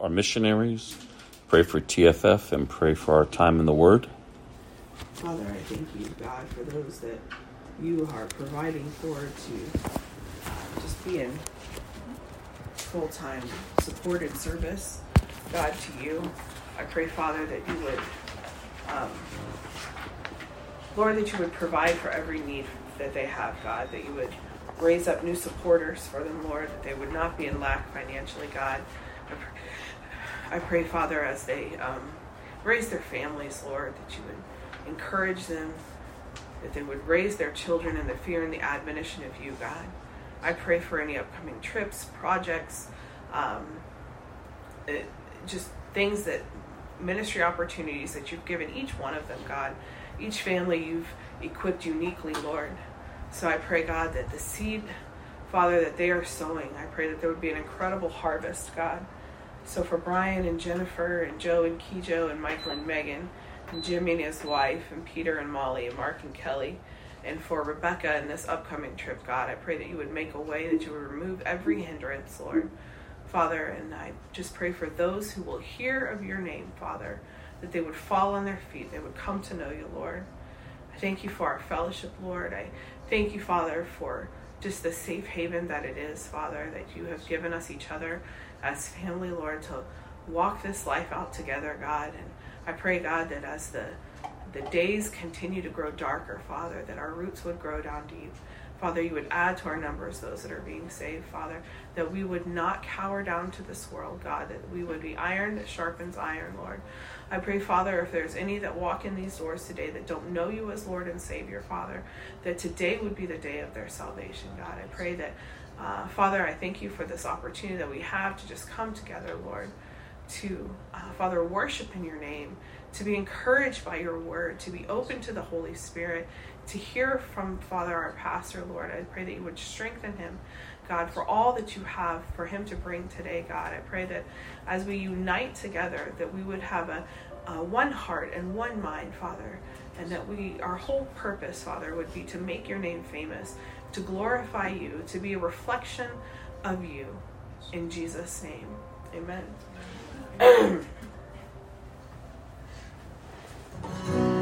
our missionaries, pray for TFF, and pray for our time in the Word. Father, I thank you, God, for those that you are providing for to just be in full time supported service, God, to you. I pray, Father, that you would, um, Lord, that you would provide for every need that they have, God, that you would raise up new supporters for them, Lord, that they would not be in lack financially, God. I pray, Father, as they um, raise their families, Lord, that you would encourage them, that they would raise their children in the fear and the admonition of you, God. I pray for any upcoming trips, projects, um, it, just things that ministry opportunities that you've given each one of them, God. Each family you've equipped uniquely, Lord. So I pray, God, that the seed, Father, that they are sowing, I pray that there would be an incredible harvest, God. So for Brian and Jennifer and Joe and Kijo and Michael and Megan and Jimmy and his wife and Peter and Molly and Mark and Kelly and for Rebecca and this upcoming trip, God, I pray that you would make a way, that you would remove every hindrance, Lord. Father, and I just pray for those who will hear of your name, Father, that they would fall on their feet, they would come to know you, Lord. I thank you for our fellowship, Lord. I thank you, Father, for just the safe haven that it is, Father, that you have given us each other as family, Lord, to walk this life out together, God. And I pray, God, that as the the days continue to grow darker, Father, that our roots would grow down deep. Father, you would add to our numbers those that are being saved, Father, that we would not cower down to this world, God, that we would be iron that sharpens iron, Lord. I pray, Father, if there's any that walk in these doors today that don't know you as Lord and Savior, Father, that today would be the day of their salvation, God. I pray that, uh, Father, I thank you for this opportunity that we have to just come together, Lord, to, uh, Father, worship in your name, to be encouraged by your word, to be open to the Holy Spirit, to hear from Father, our pastor, Lord. I pray that you would strengthen him, God, for all that you have for him to bring today, God. I pray that as we unite together, that we would have a, a one heart and one mind, Father, and that we our whole purpose, Father, would be to make your name famous, to glorify you, to be a reflection of you. In Jesus' name, amen.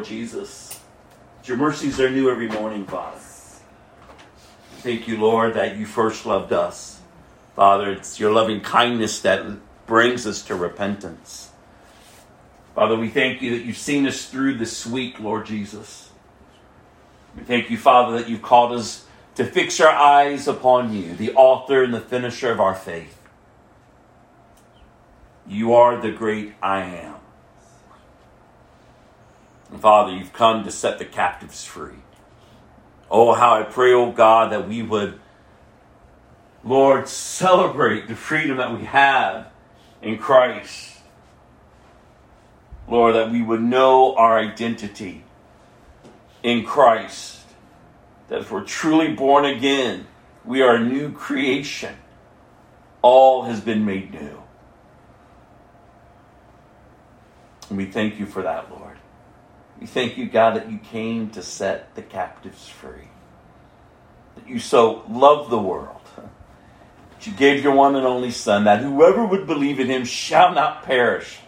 Lord Jesus. Your mercies are new every morning, Father. Thank you, Lord, that you first loved us. Father, it's your loving kindness that brings us to repentance. Father, we thank you that you've seen us through this week, Lord Jesus. We thank you, Father, that you've called us to fix our eyes upon you, the author and the finisher of our faith. You are the great I am. And Father, you've come to set the captives free. Oh, how I pray, oh God, that we would, Lord, celebrate the freedom that we have in Christ. Lord, that we would know our identity in Christ. That if we're truly born again, we are a new creation. All has been made new. And we thank you for that, Lord. We thank you, God, that you came to set the captives free. That you so loved the world. That you gave your one and only Son, that whoever would believe in him shall not perish,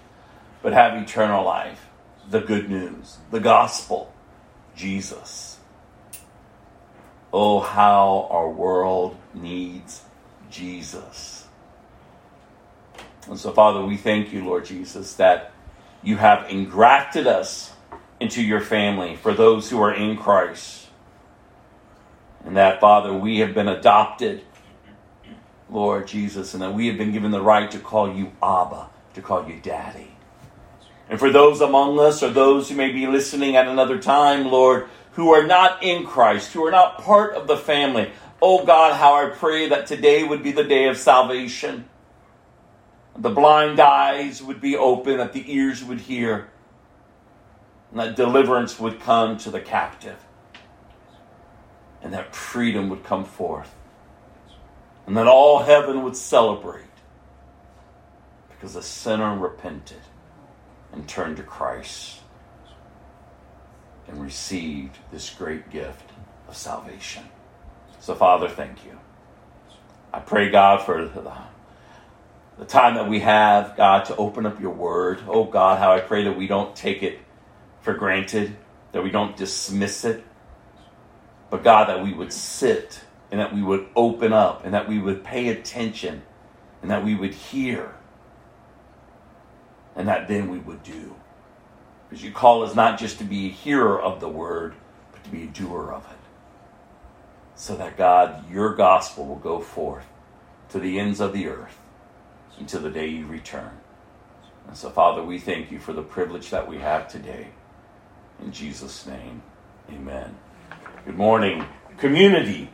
but have eternal life. The good news, the gospel, Jesus. Oh, how our world needs Jesus. And so, Father, we thank you, Lord Jesus, that you have engrafted us into your family for those who are in Christ. And that, Father, we have been adopted, Lord Jesus, and that we have been given the right to call you Abba, to call you Daddy. And for those among us or those who may be listening at another time, Lord, who are not in Christ, who are not part of the family, oh God, how I pray that today would be the day of salvation. The blind eyes would be open, that the ears would hear, and that deliverance would come to the captive, and that freedom would come forth, and that all heaven would celebrate because the sinner repented and turned to Christ and received this great gift of salvation. So, Father, thank you. I pray, God, for the, the time that we have, God, to open up your word. Oh, God, how I pray that we don't take it for granted, that we don't dismiss it, but, God, that we would sit and that we would open up and that we would pay attention and that we would hear and that then we would do. Because you call us not just to be a hearer of the word, but to be a doer of it. so that God, your gospel will go forth to the ends of the earth until the day you return. And so, Father, we thank you for the privilege that we have today. In Jesus' name, amen. Good morning. Community.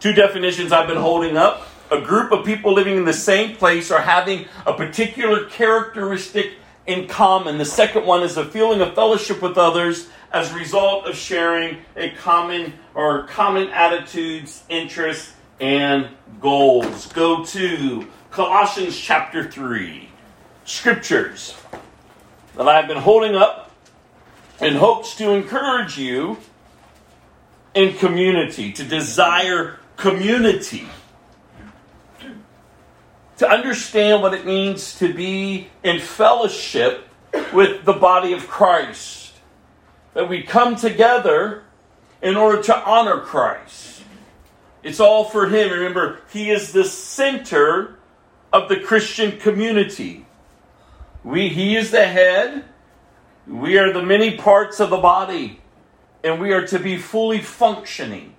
Two definitions I've been holding up a group of people living in the same place or having a particular characteristic in common. The second one is a feeling of fellowship with others as a result of sharing a common or common attitudes, interests, and goals. Go to Colossians chapter 3. Scriptures that I've been holding up in hopes to encourage you in community, to desire community, to understand what it means to be in fellowship with the body of Christ. That we come together in order to honor Christ. It's all for Him. Remember, He is the center of the Christian community. We, he is the head. We are the many parts of the body. And we are to be fully functioning.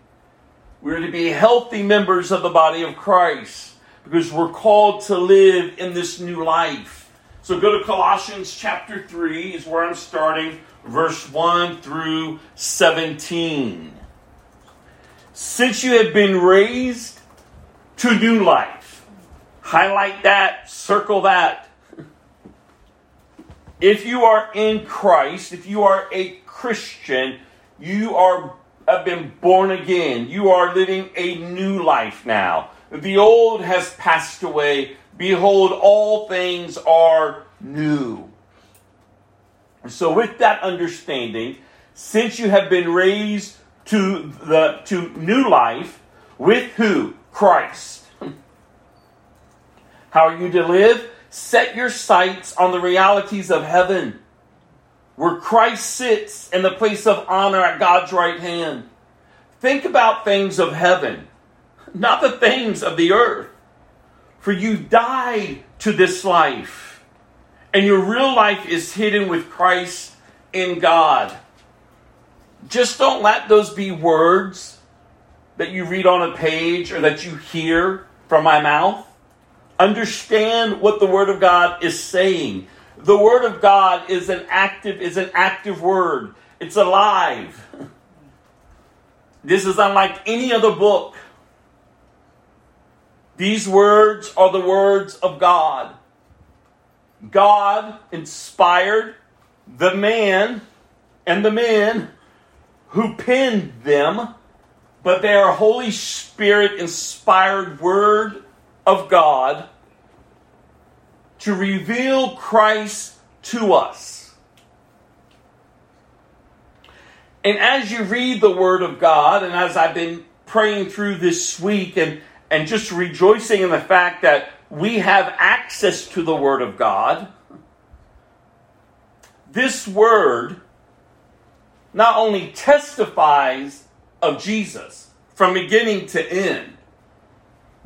We are to be healthy members of the body of Christ because we're called to live in this new life. So go to Colossians chapter 3 is where I'm starting, verse 1 through 17. Since you have been raised to new life, highlight that, circle that. If you are in Christ, if you are a Christian, you are have been born again. You are living a new life now. The old has passed away. Behold, all things are new. So, with that understanding, since you have been raised to the to new life, with who? Christ. How are you to live? Set your sights on the realities of heaven, where Christ sits in the place of honor at God's right hand. Think about things of heaven, not the things of the earth. For you died to this life, and your real life is hidden with Christ in God. Just don't let those be words that you read on a page or that you hear from my mouth. Understand what the Word of God is saying. The Word of God is an active, is an active word. It's alive. This is unlike any other book. These words are the words of God. God inspired the man and the men who penned them, but they are Holy Spirit inspired word of God to reveal Christ to us. And as you read the Word of God, and as I've been praying through this week and, and just rejoicing in the fact that we have access to the Word of God, this Word not only testifies of Jesus from beginning to end,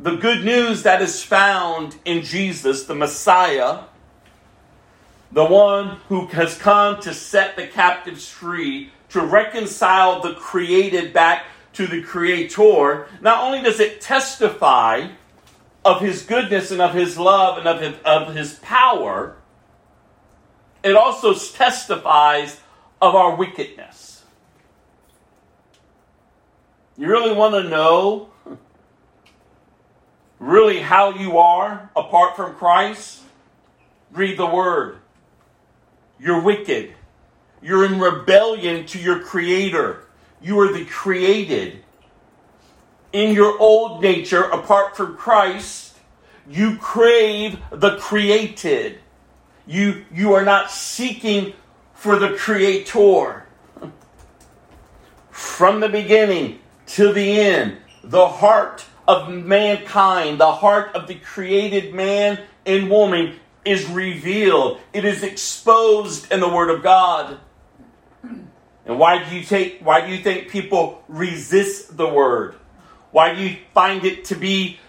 the good news that is found in Jesus, the Messiah, the one who has come to set the captives free, to reconcile the created back to the Creator, not only does it testify of His goodness and of His love and of His, of his power, it also testifies of our wickedness. You really want to know really how you are apart from Christ? Read the Word. You're wicked. You're in rebellion to your Creator. You are the created. In your old nature, apart from Christ, you crave the created. You, you are not seeking for the Creator. From the beginning to the end, the heart of mankind, the heart of the created man and woman is revealed. It is exposed in the Word of God. And why do you take why do you think people resist the word? Why do you find it to be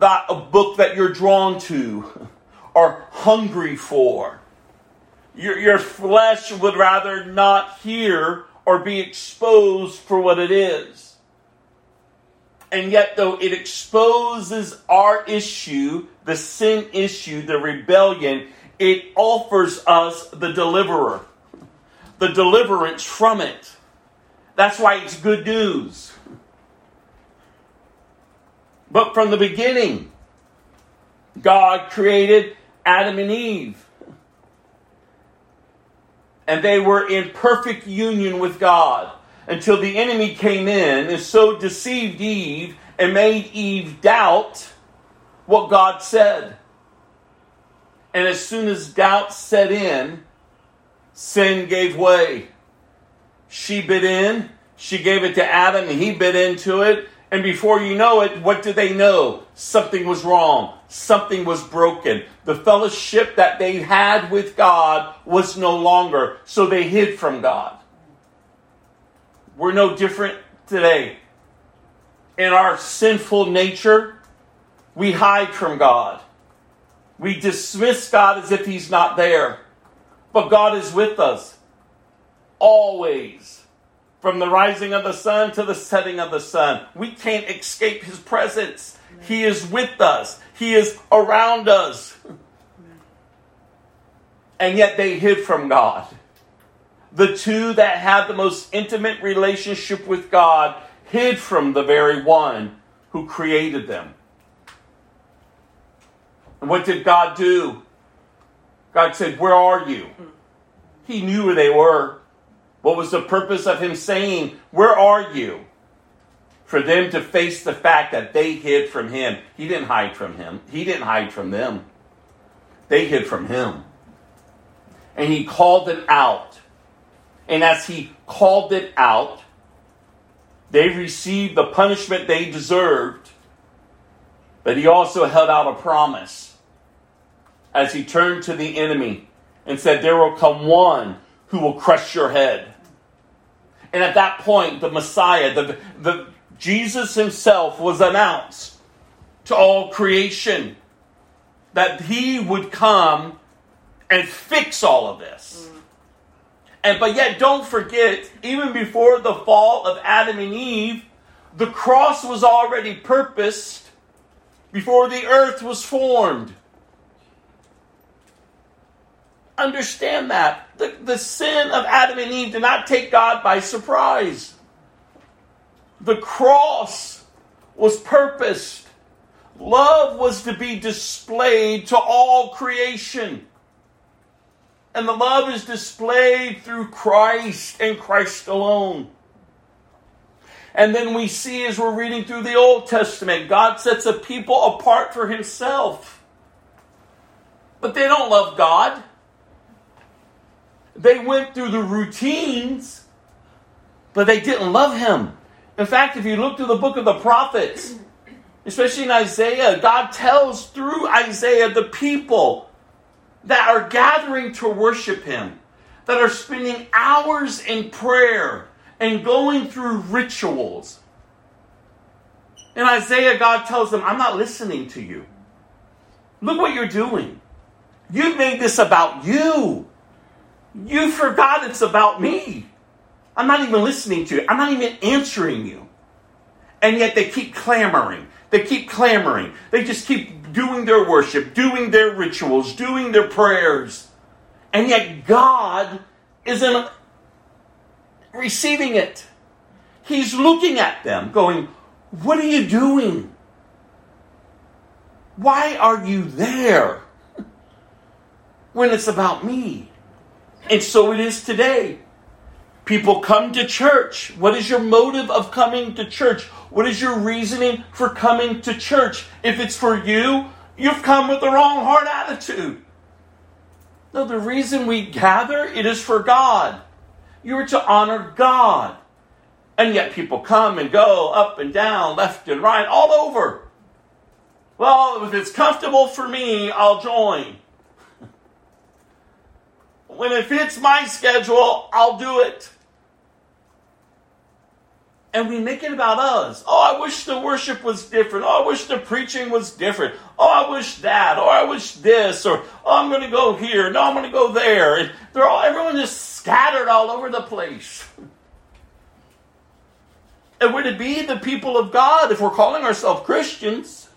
not a book that you're drawn to or hungry for? Your, your flesh would rather not hear or be exposed for what it is. And yet, though it exposes our issue, the sin issue, the rebellion, it offers us the deliverer, the deliverance from it. That's why it's good news. But from the beginning, God created Adam and Eve. And they were in perfect union with God until the enemy came in and so deceived Eve and made Eve doubt what God said. And as soon as doubt set in, sin gave way. She bit in, she gave it to Adam, and he bit into it. And before you know it, what did they know? Something was wrong. Something was broken. The fellowship that they had with God was no longer. So they hid from God. We're no different today. In our sinful nature, we hide from God. We dismiss God as if He's not there. But God is with us always. From the rising of the sun to the setting of the sun. We can't escape His presence. He is with us, He is around us. And yet they hid from God. The two that had the most intimate relationship with God hid from the very one who created them. And what did God do? God said, Where are you? He knew where they were. What was the purpose of him saying, Where are you? For them to face the fact that they hid from him. He didn't hide from him, he didn't hide from them. They hid from him. And he called them out. And as he called it out, they received the punishment they deserved. But he also held out a promise as he turned to the enemy and said, There will come one who will crush your head. And at that point, the Messiah, the, the Jesus himself was announced to all creation that he would come and fix all of this. And but yet don't forget, even before the fall of Adam and Eve, the cross was already purposed before the earth was formed. Understand that. The, the sin of Adam and Eve did not take God by surprise. The cross was purposed. Love was to be displayed to all creation. And the love is displayed through Christ and Christ alone. And then we see as we're reading through the Old Testament, God sets a people apart for himself. But they don't love God. They went through the routines, but they didn't love him. In fact, if you look through the book of the prophets, especially in Isaiah, God tells through Isaiah the people that are gathering to worship Him, that are spending hours in prayer and going through rituals. In Isaiah, God tells them, I'm not listening to you. Look what you're doing. You've made this about you. You forgot it's about me. I'm not even listening to you. I'm not even answering you. And yet they keep clamoring. They keep clamoring. They just keep doing their worship, doing their rituals, doing their prayers. And yet God isn't receiving it. He's looking at them, going, What are you doing? Why are you there when it's about me? And so it is today. People come to church. What is your motive of coming to church? What is your reasoning for coming to church? If it's for you, you've come with the wrong heart attitude. No, the reason we gather, it is for God. You are to honor God. And yet people come and go up and down, left and right, all over. Well, if it's comfortable for me, I'll join. When it fits my schedule, I'll do it. And we make it about us. Oh, I wish the worship was different. Oh, I wish the preaching was different. Oh, I wish that. Or I wish this. Or oh, I'm going to go here. No, I'm going to go there. And they're all everyone is scattered all over the place. And we're to be the people of God if we're calling ourselves Christians.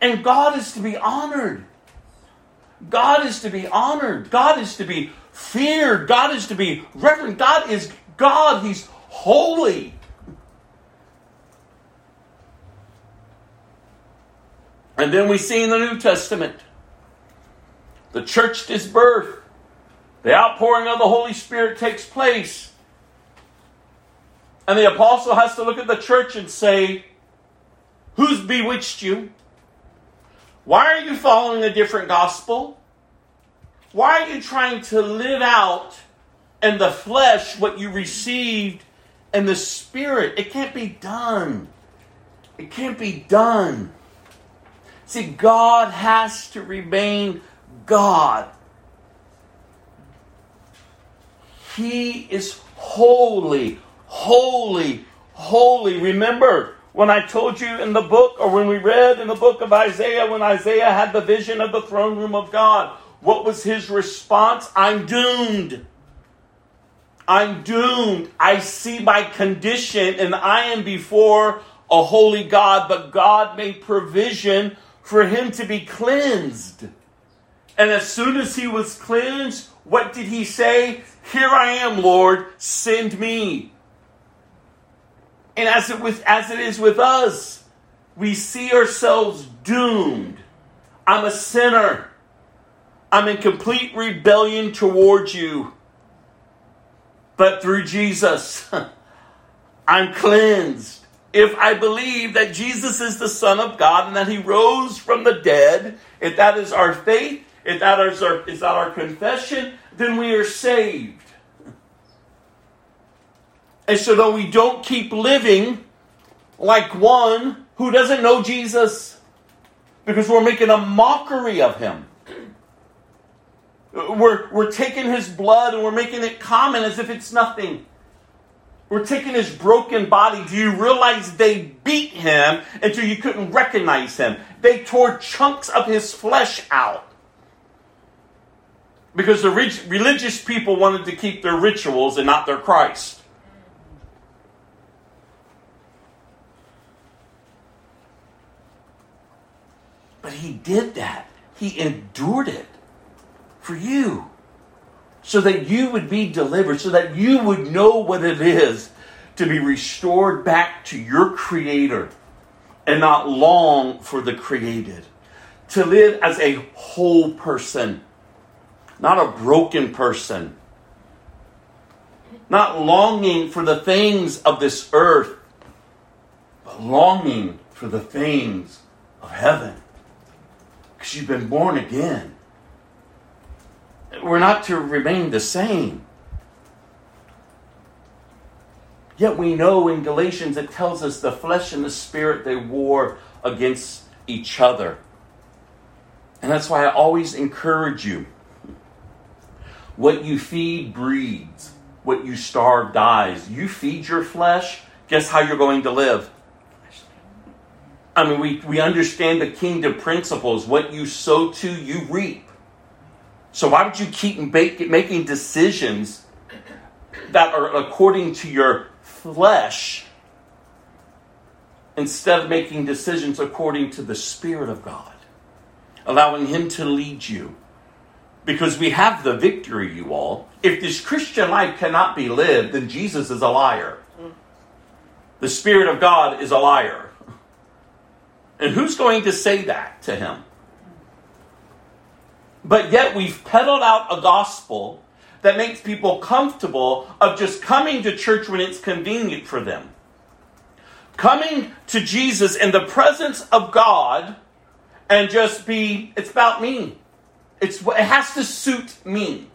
And God is to be honored. God is to be honored. God is to be feared. God is to be reverent. God is God. He's holy. And then we see in the New Testament the church is birth. The outpouring of the Holy Spirit takes place. And the apostle has to look at the church and say, Who's bewitched you? Why are you following a different gospel? Why are you trying to live out in the flesh what you received in the spirit? It can't be done. It can't be done. See, God has to remain God. He is holy, holy, holy. Remember when I told you in the book, or when we read in the book of Isaiah, when Isaiah had the vision of the throne room of God, what was his response? I'm doomed. I'm doomed. I see my condition and I am before a holy God, but God made provision for him to be cleansed. And as soon as he was cleansed, what did he say? Here I am, Lord, send me. And as it was, as it is with us, we see ourselves doomed. I'm a sinner. I'm in complete rebellion towards you. But through Jesus, I'm cleansed. If I believe that Jesus is the Son of God and that He rose from the dead, if that is our faith, if that is our, is that our confession, then we are saved. And so, though we don't keep living like one who doesn't know Jesus, because we're making a mockery of him. We're, we're taking his blood and we're making it common as if it's nothing. We're taking his broken body. Do you realize they beat him until you couldn't recognize him? They tore chunks of his flesh out. Because the religious people wanted to keep their rituals and not their Christ. But he did that. He endured it for you. So that you would be delivered, so that you would know what it is to be restored back to your Creator and not long for the created. To live as a whole person, not a broken person. Not longing for the things of this earth, but longing for the things of heaven because you've been born again. We're not to remain the same. Yet we know in Galatians it tells us the flesh and the spirit they war against each other. And that's why I always encourage you. What you feed breeds, what you starve dies. You feed your flesh, guess how you're going to live? I mean, we, we understand the kingdom principles. What you sow to, you reap. So why would you keep making decisions that are according to your flesh instead of making decisions according to the Spirit of God? Allowing Him to lead you. Because we have the victory, you all. If this Christian life cannot be lived, then Jesus is a liar. The Spirit of God is a liar. And who's going to say that to him? But yet we've peddled out a gospel that makes people comfortable of just coming to church when it's convenient for them. Coming to Jesus in the presence of God and just be, it's about me. It's, it has to suit me.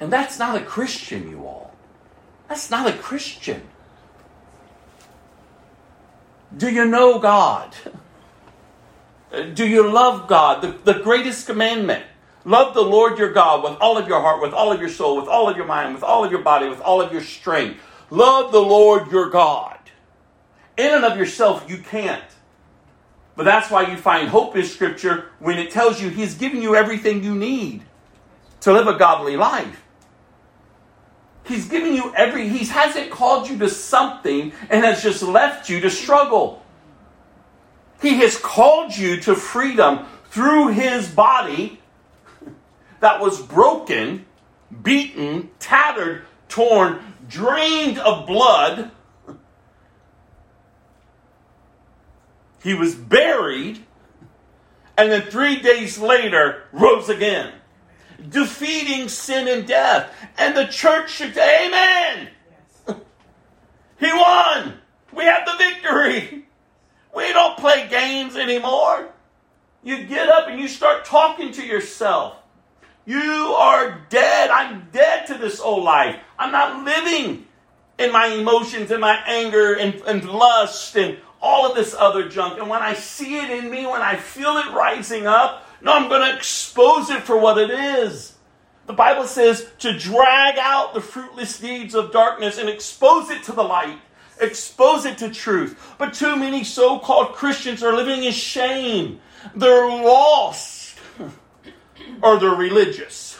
And that's not a Christian, you all. That's not a Christian. Do you know God? Do you love God? The, the greatest commandment. Love the Lord your God with all of your heart, with all of your soul, with all of your mind, with all of your body, with all of your strength. Love the Lord your God. In and of yourself, you can't. But that's why you find hope in Scripture when it tells you He's giving you everything you need to live a godly life. He's giving you every, he hasn't called you to something and has just left you to struggle. He has called you to freedom through his body that was broken, beaten, tattered, torn, drained of blood. He was buried, and then three days later rose again, defeating sin and death. And the church should say, Amen. Yes. He won. We have the victory. We don't play games anymore. You get up and you start talking to yourself. You are dead. I'm dead to this old life. I'm not living in my emotions and my anger and, and lust and all of this other junk. And when I see it in me, when I feel it rising up, no, I'm going to expose it for what it is. The Bible says to drag out the fruitless deeds of darkness and expose it to the light, expose it to truth. But too many so called Christians are living in shame. They're lost or they're religious.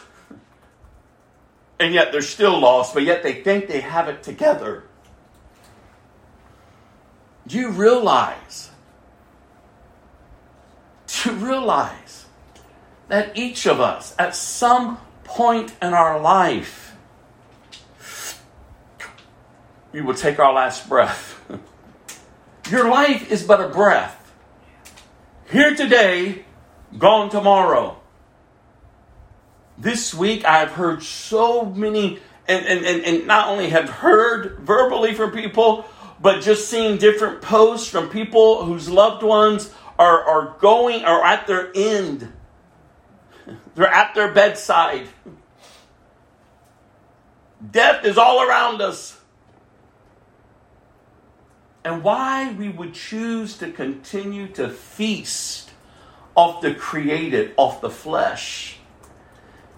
And yet they're still lost, but yet they think they have it together. Do you realize? Do you realize that each of us, at some point in our life, we will take our last breath? Your life is but a breath. Here today, gone tomorrow. This week, I've heard so many, and, and, and, and not only have heard verbally from people, but just seeing different posts from people whose loved ones are, are going, are at their end. They're at their bedside. Death is all around us. And why we would choose to continue to feast off the created, off the flesh.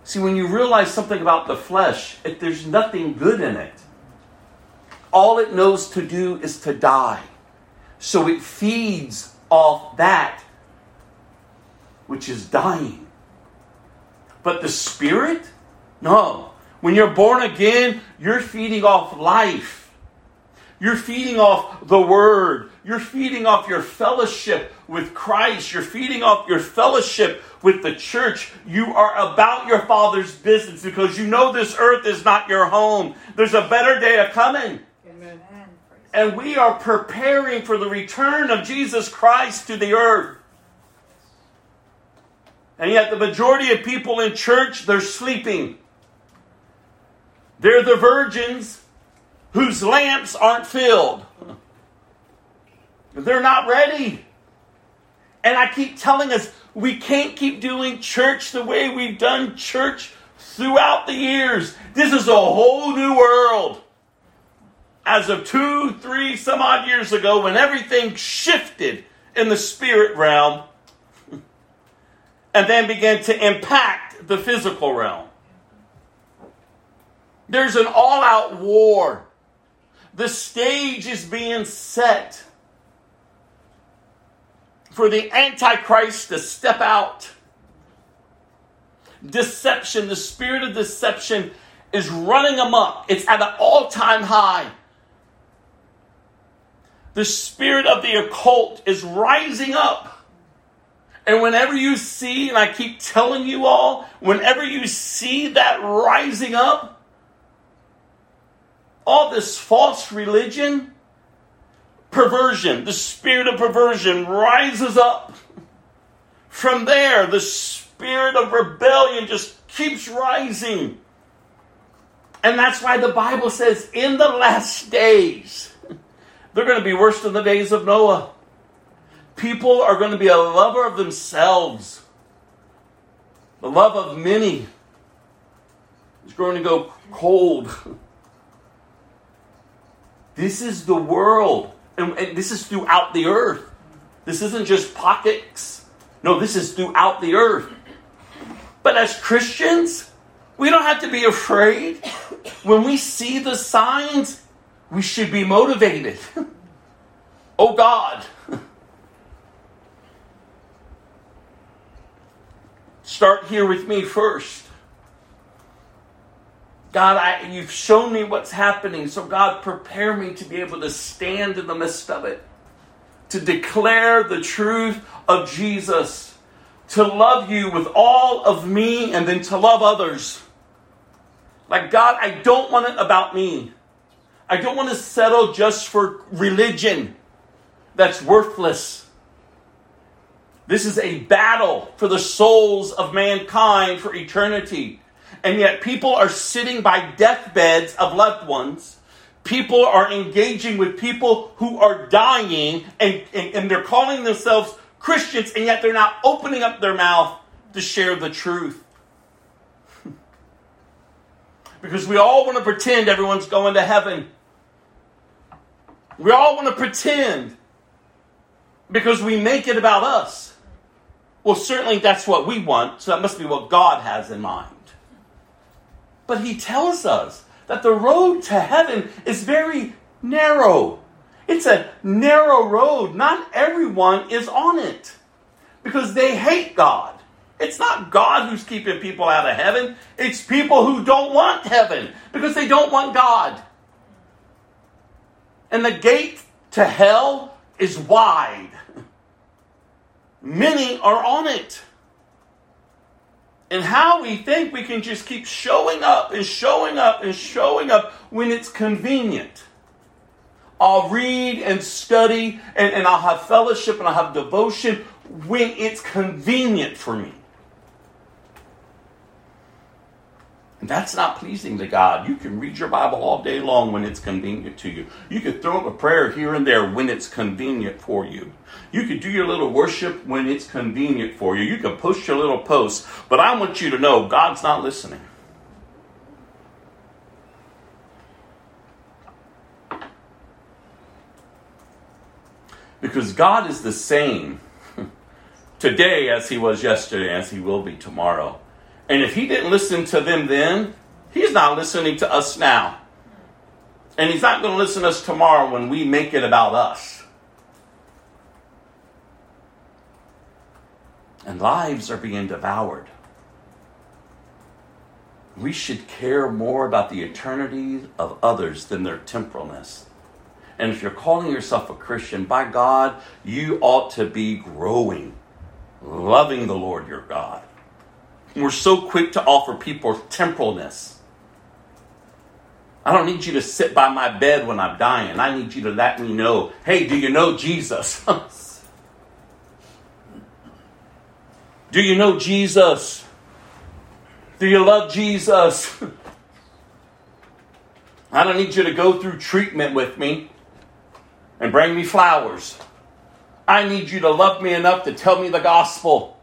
See, when you realize something about the flesh, if there's nothing good in it, all it knows to do is to die. So it feeds off that which is dying. But the spirit? No. When you're born again, you're feeding off life. You're feeding off the Word. You're feeding off your fellowship with Christ. You're feeding off your fellowship with the church. You are about your Father's business because you know this earth is not your home. There's a better day a coming. Amen. And we are preparing for the return of Jesus Christ to the earth. And yet, the majority of people in church, they're sleeping. They're the virgins whose lamps aren't filled. They're not ready. And I keep telling us we can't keep doing church the way we've done church throughout the years. This is a whole new world. As of two, three, some odd years ago, when everything shifted in the spirit realm and then began to impact the physical realm. There's an all out war the stage is being set for the Antichrist to step out. Deception, the spirit of deception is running amok. It's at an all time high. The spirit of the occult is rising up. And whenever you see, and I keep telling you all, whenever you see that rising up, all this false religion, perversion, the spirit of perversion rises up. From there, the spirit of rebellion just keeps rising. And that's why the Bible says in the last days, they're going to be worse than the days of Noah. People are going to be a lover of themselves. The love of many is going to go cold. This is the world. And, and this is throughout the earth. This isn't just pockets. No, this is throughout the earth. But as Christians, we don't have to be afraid. When we see the signs, we should be motivated. oh God. Start here with me first. God, I, you've shown me what's happening. So, God, prepare me to be able to stand in the midst of it, to declare the truth of Jesus, to love you with all of me, and then to love others. Like, God, I don't want it about me. I don't want to settle just for religion that's worthless. This is a battle for the souls of mankind for eternity. And yet, people are sitting by deathbeds of loved ones. People are engaging with people who are dying, and, and, and they're calling themselves Christians, and yet they're not opening up their mouth to share the truth. because we all want to pretend everyone's going to heaven. We all want to pretend because we make it about us. Well, certainly that's what we want, so that must be what God has in mind. But He tells us that the road to heaven is very narrow. It's a narrow road. Not everyone is on it because they hate God. It's not God who's keeping people out of heaven, it's people who don't want heaven because they don't want God. And the gate to hell is wide. Many are on it. And how we think we can just keep showing up and showing up and showing up when it's convenient. I'll read and study and, and I'll have fellowship and I'll have devotion when it's convenient for me. And that's not pleasing to God. You can read your Bible all day long when it's convenient to you. You can throw up a prayer here and there when it's convenient for you. You can do your little worship when it's convenient for you. You can post your little posts. But I want you to know God's not listening. Because God is the same today as He was yesterday, as He will be tomorrow. And if he didn't listen to them then, he's not listening to us now. And he's not going to listen to us tomorrow when we make it about us. And lives are being devoured. We should care more about the eternity of others than their temporalness. And if you're calling yourself a Christian, by God, you ought to be growing, loving the Lord your God we're so quick to offer people temporalness. I don't need you to sit by my bed when I'm dying. I need you to let me know hey, do you know Jesus? do you know Jesus? Do you love Jesus? I don't need you to go through treatment with me and bring me flowers. I need you to love me enough to tell me the gospel.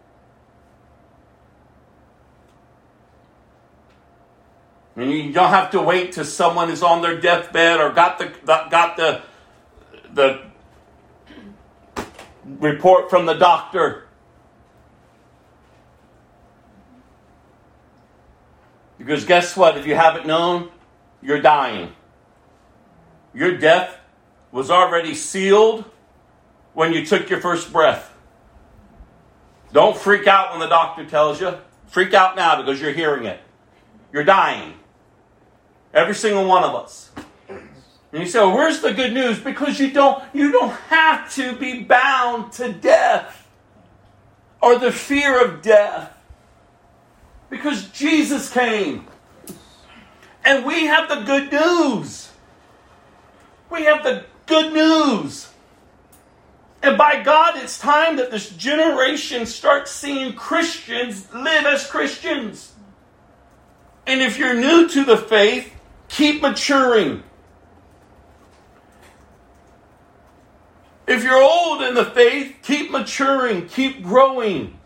You don't have to wait till someone is on their deathbed or got the got the the report from the doctor. Because guess what? If you haven't known, you're dying. Your death was already sealed when you took your first breath. Don't freak out when the doctor tells you. Freak out now because you're hearing it. You're dying. Every single one of us. And you say, well, where's the good news? Because you don't, you don't have to be bound to death or the fear of death. Because Jesus came. And we have the good news. We have the good news. And by God, it's time that this generation starts seeing Christians live as Christians. And if you're new to the faith, Keep maturing. If you're old in the faith, keep maturing, keep growing.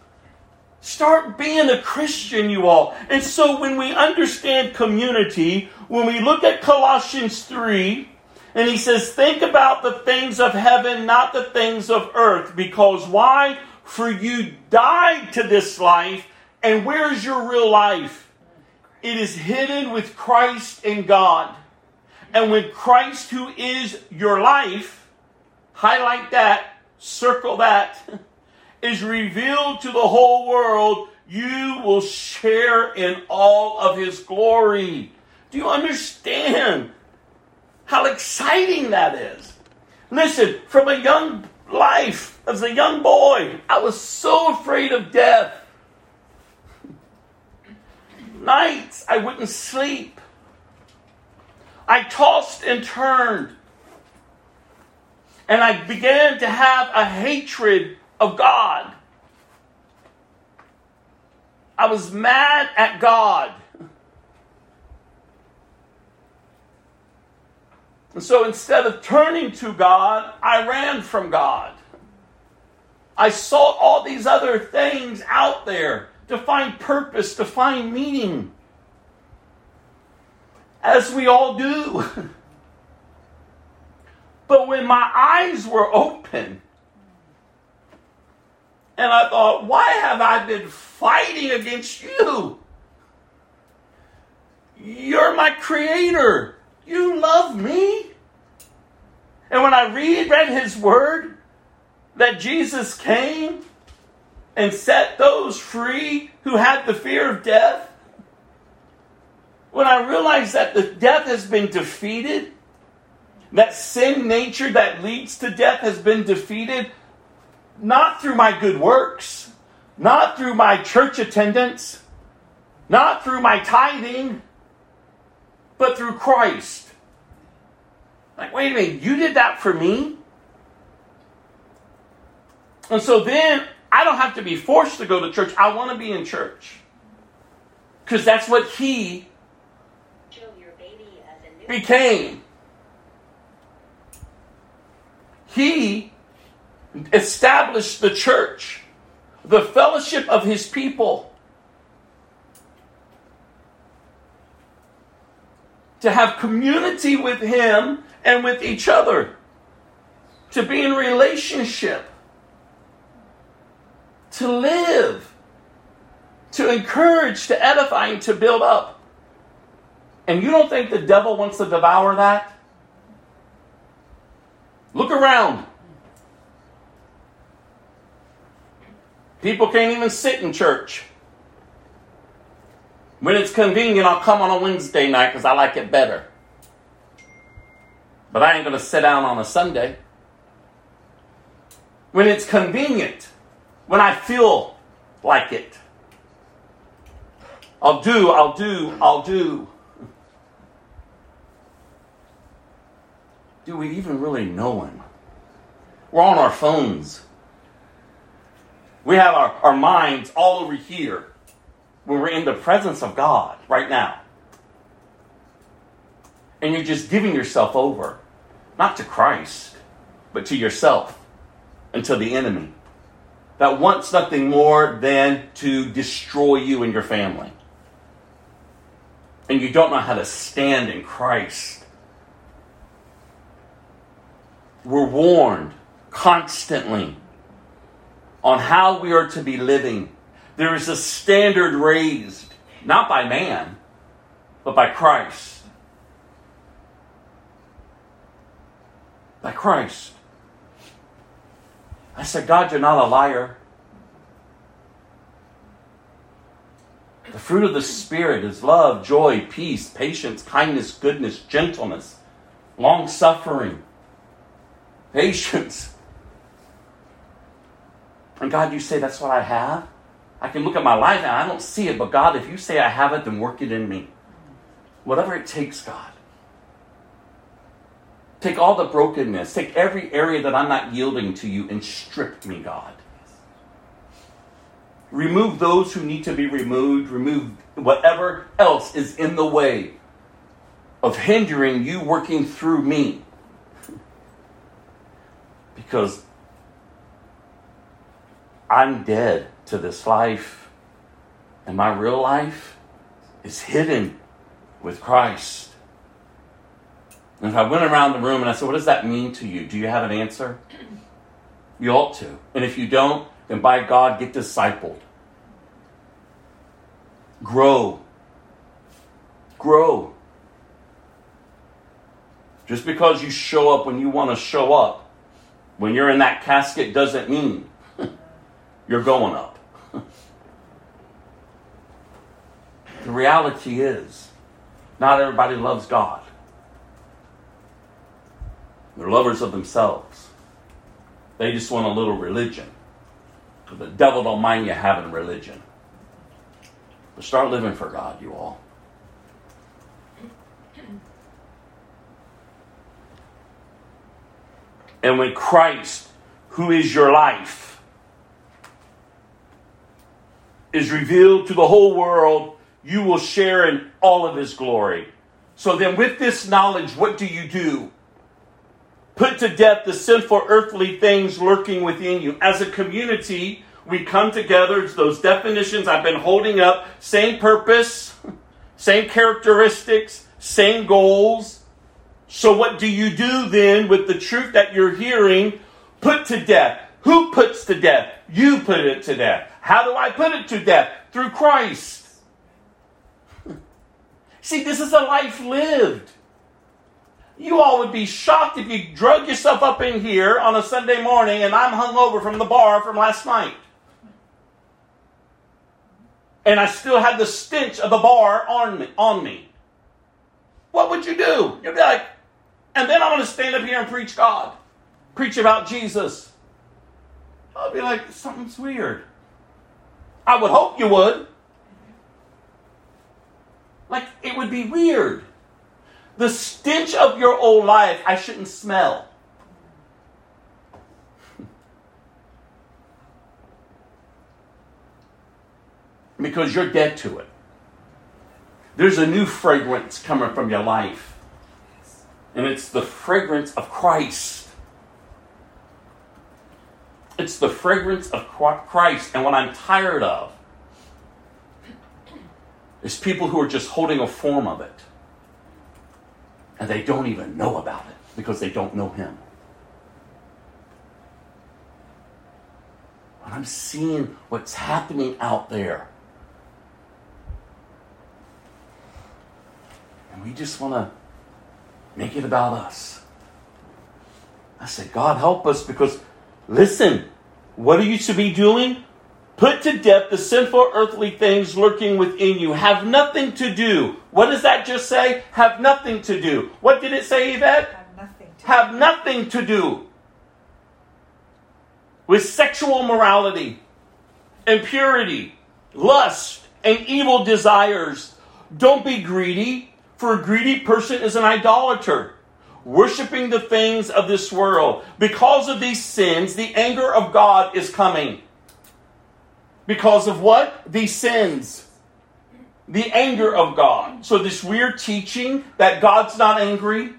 Start being a Christian, you all. And so when we understand community, when we look at Colossians 3, and he says, Think about the things of heaven, not the things of earth. Because why? For you died to this life, and where's your real life? It is hidden with Christ in God. And when Christ, who is your life, highlight that, circle that, is revealed to the whole world, you will share in all of his glory. Do you understand how exciting that is? Listen, from a young life, as a young boy, I was so afraid of death. Nights I wouldn't sleep. I tossed and turned. And I began to have a hatred of God. I was mad at God. And so instead of turning to God, I ran from God. I sought all these other things out there to find purpose, to find meaning. As we all do. But when my eyes were open, and I thought, why have I been fighting against you? You're my creator. You love me. And when I read, read his word, that Jesus came and set those free who had the fear of death, when I realized that the death has been defeated, that sin nature that leads to death has been defeated, not through my good works, not through my church attendance, not through my tithing, but through Christ. Like, wait a minute, you did that for me? And so then I don't have to be forced to go to church. I want to be in church. Because that's what he became. He established the church, the fellowship of his people. To have community with him and with each other. To be in relationship. To live. To encourage, to edify, and to build up. And you don't think the devil wants to devour that? Look around. People can't even sit in church. When it's convenient, I'll come on a Wednesday night because I like it better. But I ain't going to sit down on a Sunday. When it's convenient, when I feel like it, I'll do, I'll do, I'll do. Do we even really know Him? We're on our phones. We have our, our minds all over here when we're in the presence of God right now. And you're just giving yourself over, not to Christ, but to yourself and to the enemy that wants nothing more than to destroy you and your family. And you don't know how to stand in Christ. We're warned constantly on how we are to be living. There is a standard raised, not by man, but by Christ. By Christ. I said, God, you're not a liar. The fruit of the Spirit is love, joy, peace, patience, kindness, goodness, gentleness, long suffering, patience. And God, you say that's what I have? I can look at my life and I don't see it, but God, if you say I have it, then work it in me. Whatever it takes, God. Take all the brokenness, take every area that I'm not yielding to you and strip me, God. Remove those who need to be removed, remove whatever else is in the way of hindering you working through me. Because I'm dead to this life, and my real life is hidden with Christ. And if I went around the room and I said, What does that mean to you? Do you have an answer? You ought to. And if you don't, then by God, get discipled. Grow. Grow. Just because you show up when you want to show up, when you're in that casket, doesn't mean you're going up. the reality is, Not everybody loves God. They're lovers of themselves. They just want a little religion. The devil don't mind you having religion. But start living for God, you all. And when Christ, who is your life, is revealed to the whole world, you will share in all of his glory. So then, with this knowledge, what do you do? Put to death the sinful earthly things lurking within you. As a community, we come together. It's those definitions I've been holding up. Same purpose, same characteristics, same goals. So, what do you do then with the truth that you're hearing? Put to death. Who puts to death? You put it to death. How do I put it to death? Through Christ. See, this is a life lived. You all would be shocked if you drug yourself up in here on a Sunday morning and I'm hungover from the bar from last night. And I still have the stench of the bar on me. On me. What would you do? You'd be like, and then I'm going to stand up here and preach God, preach about Jesus. I'd be like, something's weird. I would hope you would. Like, it would be weird. The stench of your old life, I shouldn't smell. because you're dead to it. There's a new fragrance coming from your life, and it's the fragrance of Christ. It's the fragrance of Christ. And what I'm tired of is people who are just holding a form of it. And they don't even know about it because they don't know Him. I'm seeing what's happening out there. And we just want to make it about us. I said, God, help us because, listen, what are you to be doing? Put to death the sinful earthly things lurking within you. Have nothing to do. What does that just say? Have nothing to do. What did it say, Yvette? Have nothing to Have nothing to do with sexual morality, impurity, lust, and evil desires. Don't be greedy, for a greedy person is an idolater, worshiping the things of this world. Because of these sins, the anger of God is coming. Because of what? These sins. The anger of God. So, this weird teaching that God's not angry,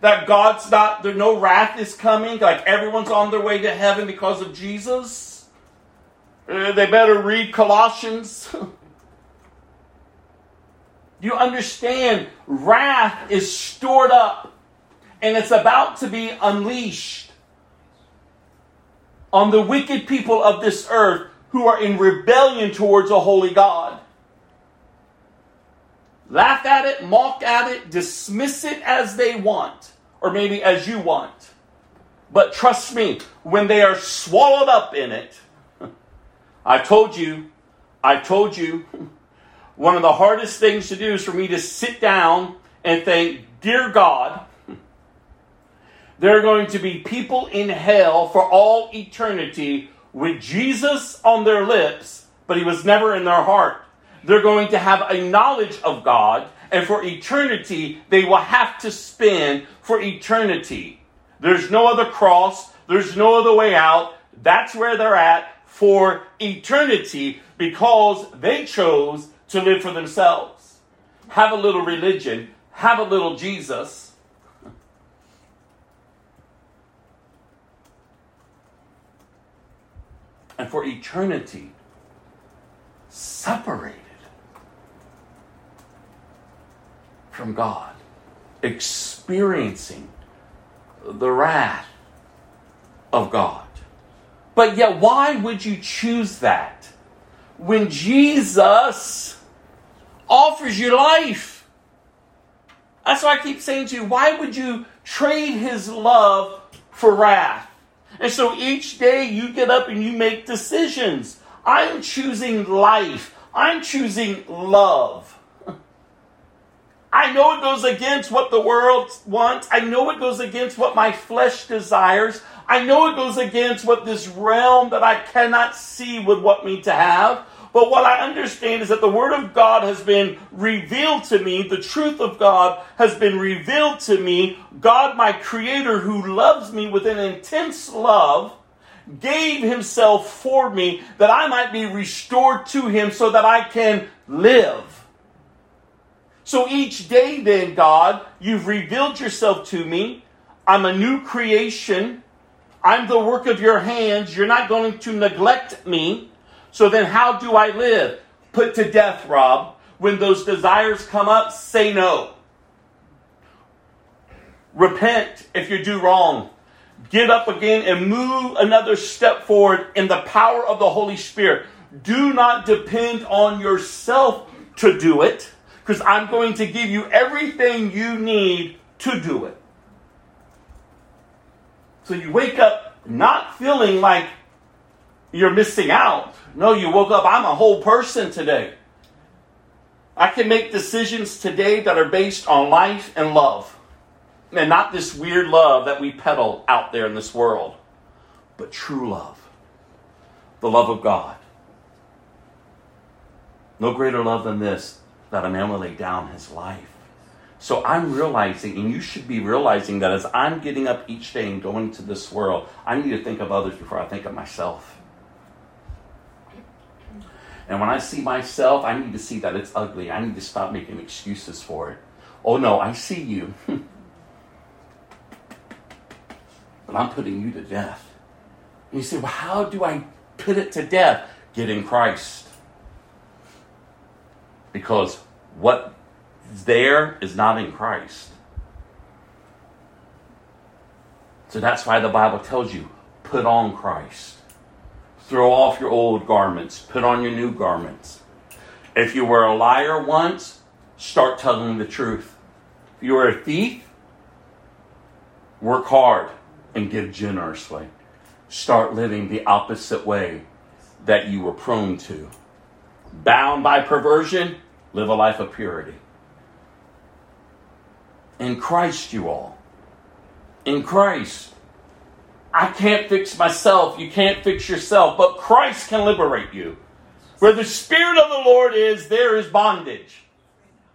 that God's not, there no wrath is coming, like everyone's on their way to heaven because of Jesus. Uh, they better read Colossians. you understand wrath is stored up and it's about to be unleashed on the wicked people of this earth who are in rebellion towards a holy God. Laugh at it, mock at it, dismiss it as they want, or maybe as you want. But trust me, when they are swallowed up in it, I've told you, I've told you, one of the hardest things to do is for me to sit down and think, Dear God, there are going to be people in hell for all eternity with Jesus on their lips, but he was never in their heart. They're going to have a knowledge of God, and for eternity, they will have to spend for eternity. There's no other cross, there's no other way out. That's where they're at for eternity because they chose to live for themselves. Have a little religion, have a little Jesus. And for eternity, separated from God, experiencing the wrath of God. But yet, why would you choose that when Jesus offers you life? That's why I keep saying to you, why would you trade his love for wrath? And so each day you get up and you make decisions. I'm choosing life. I'm choosing love. I know it goes against what the world wants. I know it goes against what my flesh desires. I know it goes against what this realm that I cannot see would want me to have. But what I understand is that the Word of God has been revealed to me. The truth of God has been revealed to me. God, my Creator, who loves me with an intense love, gave Himself for me that I might be restored to Him so that I can live. So each day, then, God, you've revealed yourself to me. I'm a new creation. I'm the work of your hands. You're not going to neglect me. So then, how do I live? Put to death, Rob. When those desires come up, say no. Repent if you do wrong. Get up again and move another step forward in the power of the Holy Spirit. Do not depend on yourself to do it, because I'm going to give you everything you need to do it. So you wake up not feeling like you're missing out. No, you woke up, I'm a whole person today. I can make decisions today that are based on life and love. And not this weird love that we peddle out there in this world, but true love. The love of God. No greater love than this that a man will lay down his life. So I'm realizing, and you should be realizing that as I'm getting up each day and going to this world, I need to think of others before I think of myself. And when I see myself, I need to see that it's ugly. I need to stop making excuses for it. Oh no, I see you. but I'm putting you to death. And you say, well, how do I put it to death? Get in Christ. Because what is there is not in Christ. So that's why the Bible tells you put on Christ. Throw off your old garments, put on your new garments. If you were a liar once, start telling the truth. If you were a thief, work hard and give generously. Start living the opposite way that you were prone to. Bound by perversion, live a life of purity. In Christ, you all. In Christ. I can't fix myself. You can't fix yourself, but Christ can liberate you. Where the Spirit of the Lord is, there is bondage.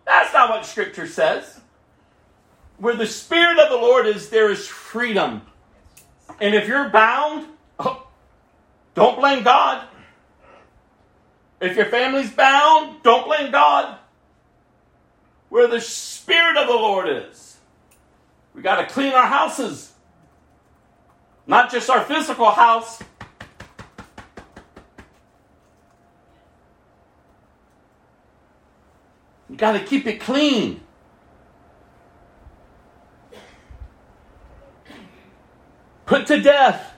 That's not what Scripture says. Where the Spirit of the Lord is, there is freedom. And if you're bound, oh, don't blame God. If your family's bound, don't blame God. Where the Spirit of the Lord is, we got to clean our houses. Not just our physical house. You got to keep it clean. Put to death.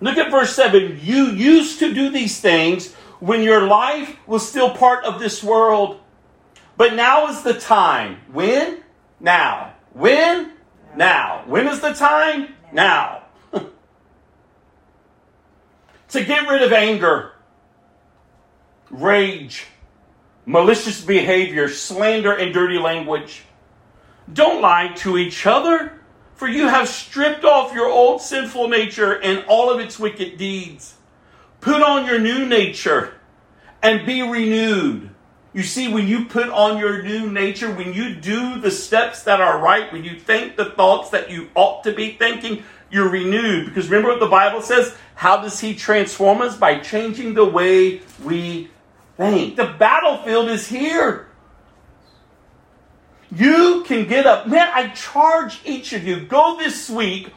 Look at verse 7. You used to do these things when your life was still part of this world. But now is the time. When? Now. When? Now. When is the time? Now. To get rid of anger, rage, malicious behavior, slander, and dirty language. Don't lie to each other, for you have stripped off your old sinful nature and all of its wicked deeds. Put on your new nature and be renewed. You see, when you put on your new nature, when you do the steps that are right, when you think the thoughts that you ought to be thinking, you're renewed. Because remember what the Bible says? How does He transform us? By changing the way we think. The battlefield is here. You can get up. Man, I charge each of you, go this week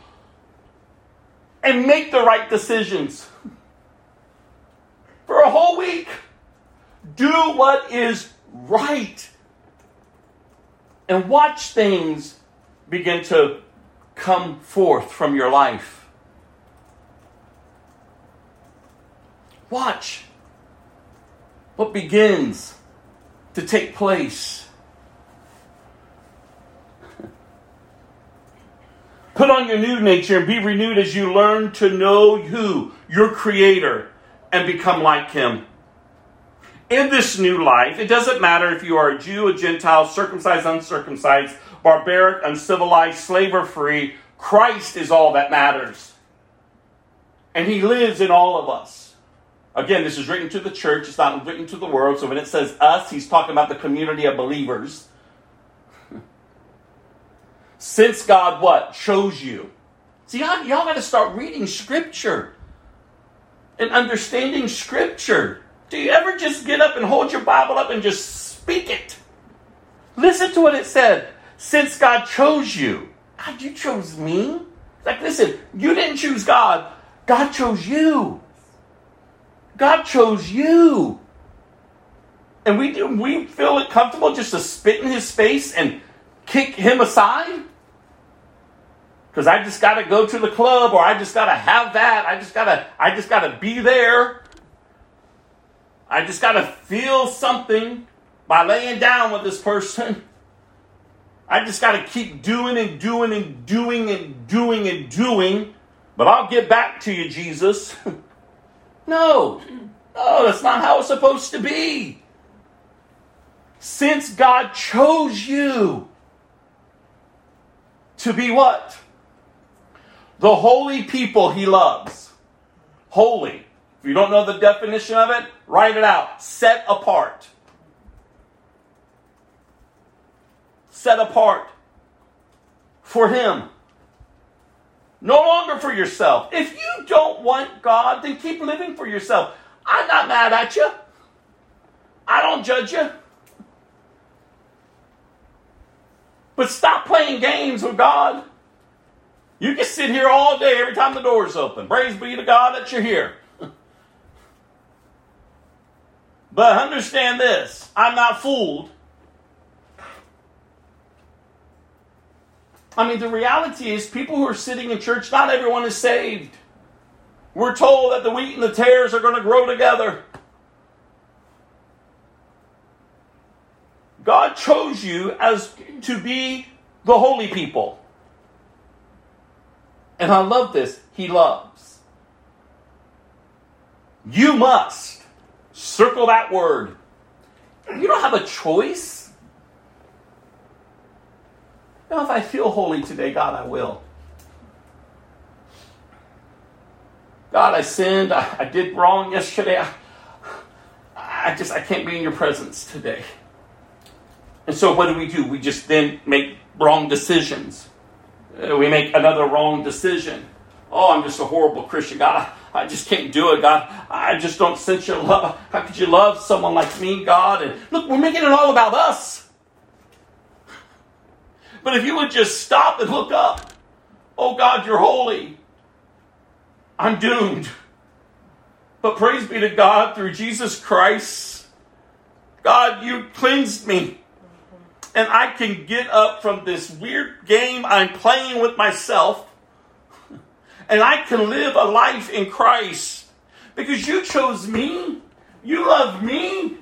and make the right decisions. For a whole week. Do what is right. And watch things begin to come forth from your life. Watch what begins to take place. Put on your new nature and be renewed as you learn to know who? Your Creator and become like Him. in this new life, it doesn't matter if you are a Jew, a Gentile, circumcised, uncircumcised, barbaric, uncivilized, slave, or free, Christ is all that matters. And he lives in all of us. Again, this is written to the church, it's not written to the world. So when it says us, he's talking about the community of believers. Since God what? Chose you. See, y'all, y'all got to start reading scripture and understanding scripture. Do you ever just get up and hold your Bible up and just speak it? Listen to what it said. Since God chose you, God, you chose me. Like, listen, you didn't choose God, God chose you. God chose you. And we do we feel it comfortable just to spit in his face and kick him aside? Because I just gotta go to the club or I just gotta have that. I just gotta I just gotta be there. I just gotta feel something by laying down with this person. I just gotta keep doing and doing and doing and doing and doing. But I'll get back to you, Jesus. no. No, that's not how it's supposed to be. Since God chose you to be what? The holy people he loves. Holy. If you don't know the definition of it, write it out. Set apart. Set apart for him. No longer for yourself. If you don't want God, then keep living for yourself. I'm not mad at you. I don't judge you. But stop playing games with God. You can sit here all day every time the door's open. Praise be to God that you're here. but understand this I'm not fooled. I mean, the reality is, people who are sitting in church, not everyone is saved. We're told that the wheat and the tares are going to grow together. God chose you as to be the holy people. And I love this. He loves. You must circle that word. You don't have a choice. Now, if I feel holy today, God, I will. God, I sinned. I, I did wrong yesterday. I, I just, I can't be in your presence today. And so, what do we do? We just then make wrong decisions. Uh, we make another wrong decision. Oh, I'm just a horrible Christian. God, I, I just can't do it. God, I just don't sense your love. How could you love someone like me, God? And look, we're making it all about us. But if you would just stop and look up, oh God, you're holy. I'm doomed. But praise be to God through Jesus Christ. God, you cleansed me. And I can get up from this weird game I'm playing with myself. And I can live a life in Christ. Because you chose me. You love me.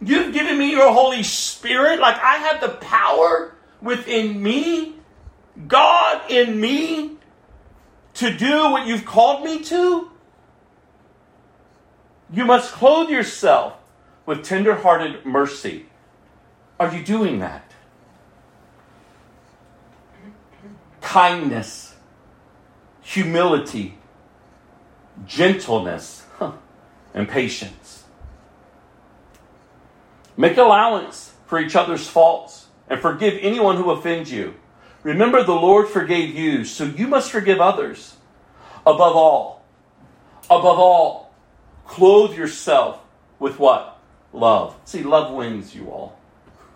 You've given me your Holy Spirit. Like I have the power within me, God in me, to do what you've called me to. You must clothe yourself with tender-hearted mercy. Are you doing that? Kindness, humility, gentleness, and patience. Make allowance for each other's faults and forgive anyone who offends you. Remember, the Lord forgave you, so you must forgive others. Above all, above all, clothe yourself with what? Love. See, love wins you all.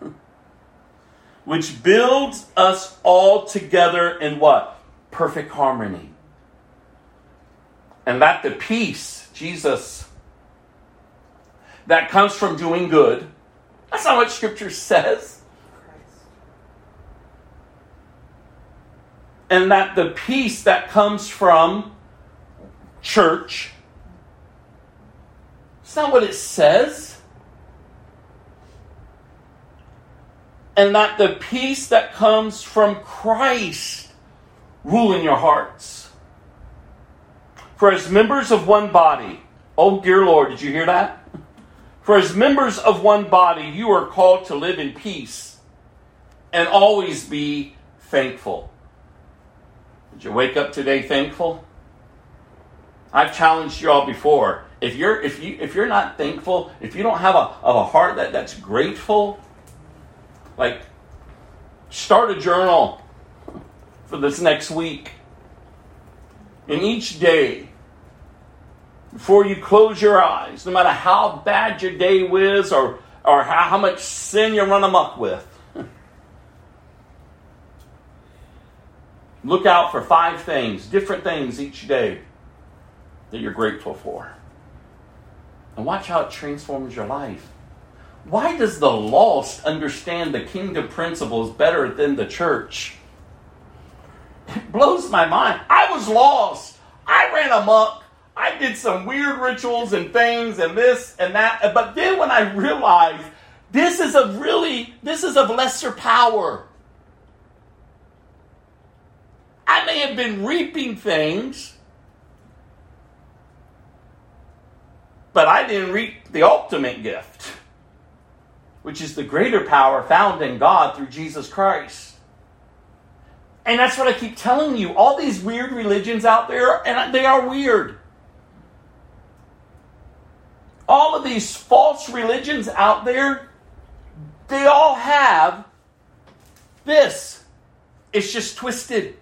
Which builds us all together in what? Perfect harmony. And that the peace, Jesus, that comes from doing good that's not what Scripture says. And that the peace that comes from church, it's not what it says. And that the peace that comes from Christ rule in your hearts. For as members of one body, Oh, dear Lord, did you hear that? For as members of one body, you are called to live in peace and always be thankful. Did you wake up today thankful? I've challenged you all before. If you're if you if you're not thankful, if you don't have a, a heart that, that's grateful, like start a journal for this next week. And each day, before you close your eyes, no matter how bad your day was or, or how, how much sin you run amok with, look out for five things, different things each day that you're grateful for. And watch how it transforms your life. Why does the lost understand the kingdom principles better than the church? It blows my mind. I was lost. I ran amok. I did some weird rituals and things and this and that. But then when I realized this is a really, this is of lesser power. I may have been reaping things, but I didn't reap the ultimate gift, which is the greater power found in God through Jesus Christ. And that's what I keep telling you. All these weird religions out there, and they are weird. All of these false religions out there, they all have this. It's just twisted.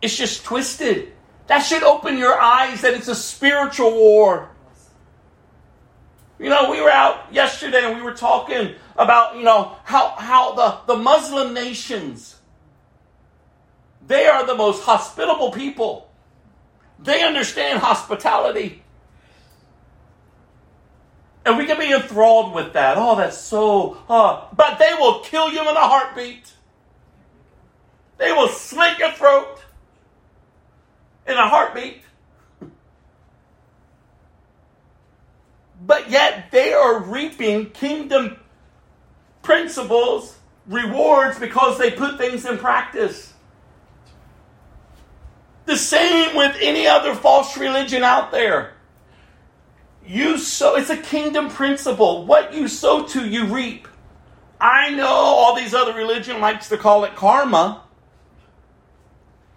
It's just twisted. That should open your eyes that it's a spiritual war. You know, we were out yesterday and we were talking about, you know, how, how the, the Muslim nations, they are the most hospitable people. They understand hospitality. And we can be enthralled with that. Oh, that's so, uh, but they will kill you in a heartbeat. They will slit your throat in a heartbeat. But yet they are reaping kingdom principles, rewards, because they put things in practice. The same with any other false religion out there. You sow, it's a kingdom principle. What you sow to, you reap. I know all these other religion likes to call it karma,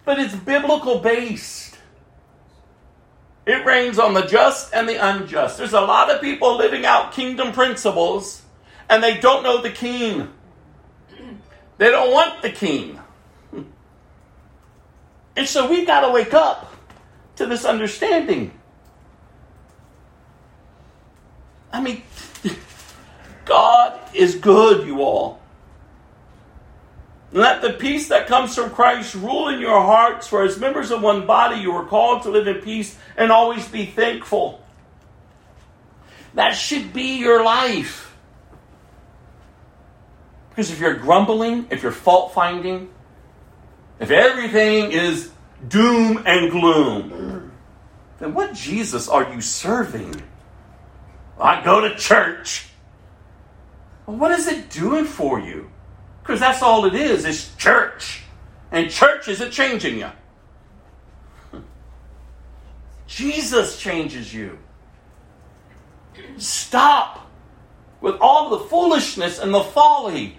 but it's biblical based. It rains on the just and the unjust. There's a lot of people living out kingdom principles and they don't know the king. They don't want the king. And so we've got to wake up to this understanding. I mean, God is good, you all. Let the peace that comes from Christ rule in your hearts, for as members of one body, you are called to live in peace and always be thankful. That should be your life. Because if you're grumbling, if you're fault finding, if everything is doom and gloom, then what Jesus are you serving? I go to church. What is it doing for you? Because that's all it is, is church. And church isn't changing you. Jesus changes you. Stop with all the foolishness and the folly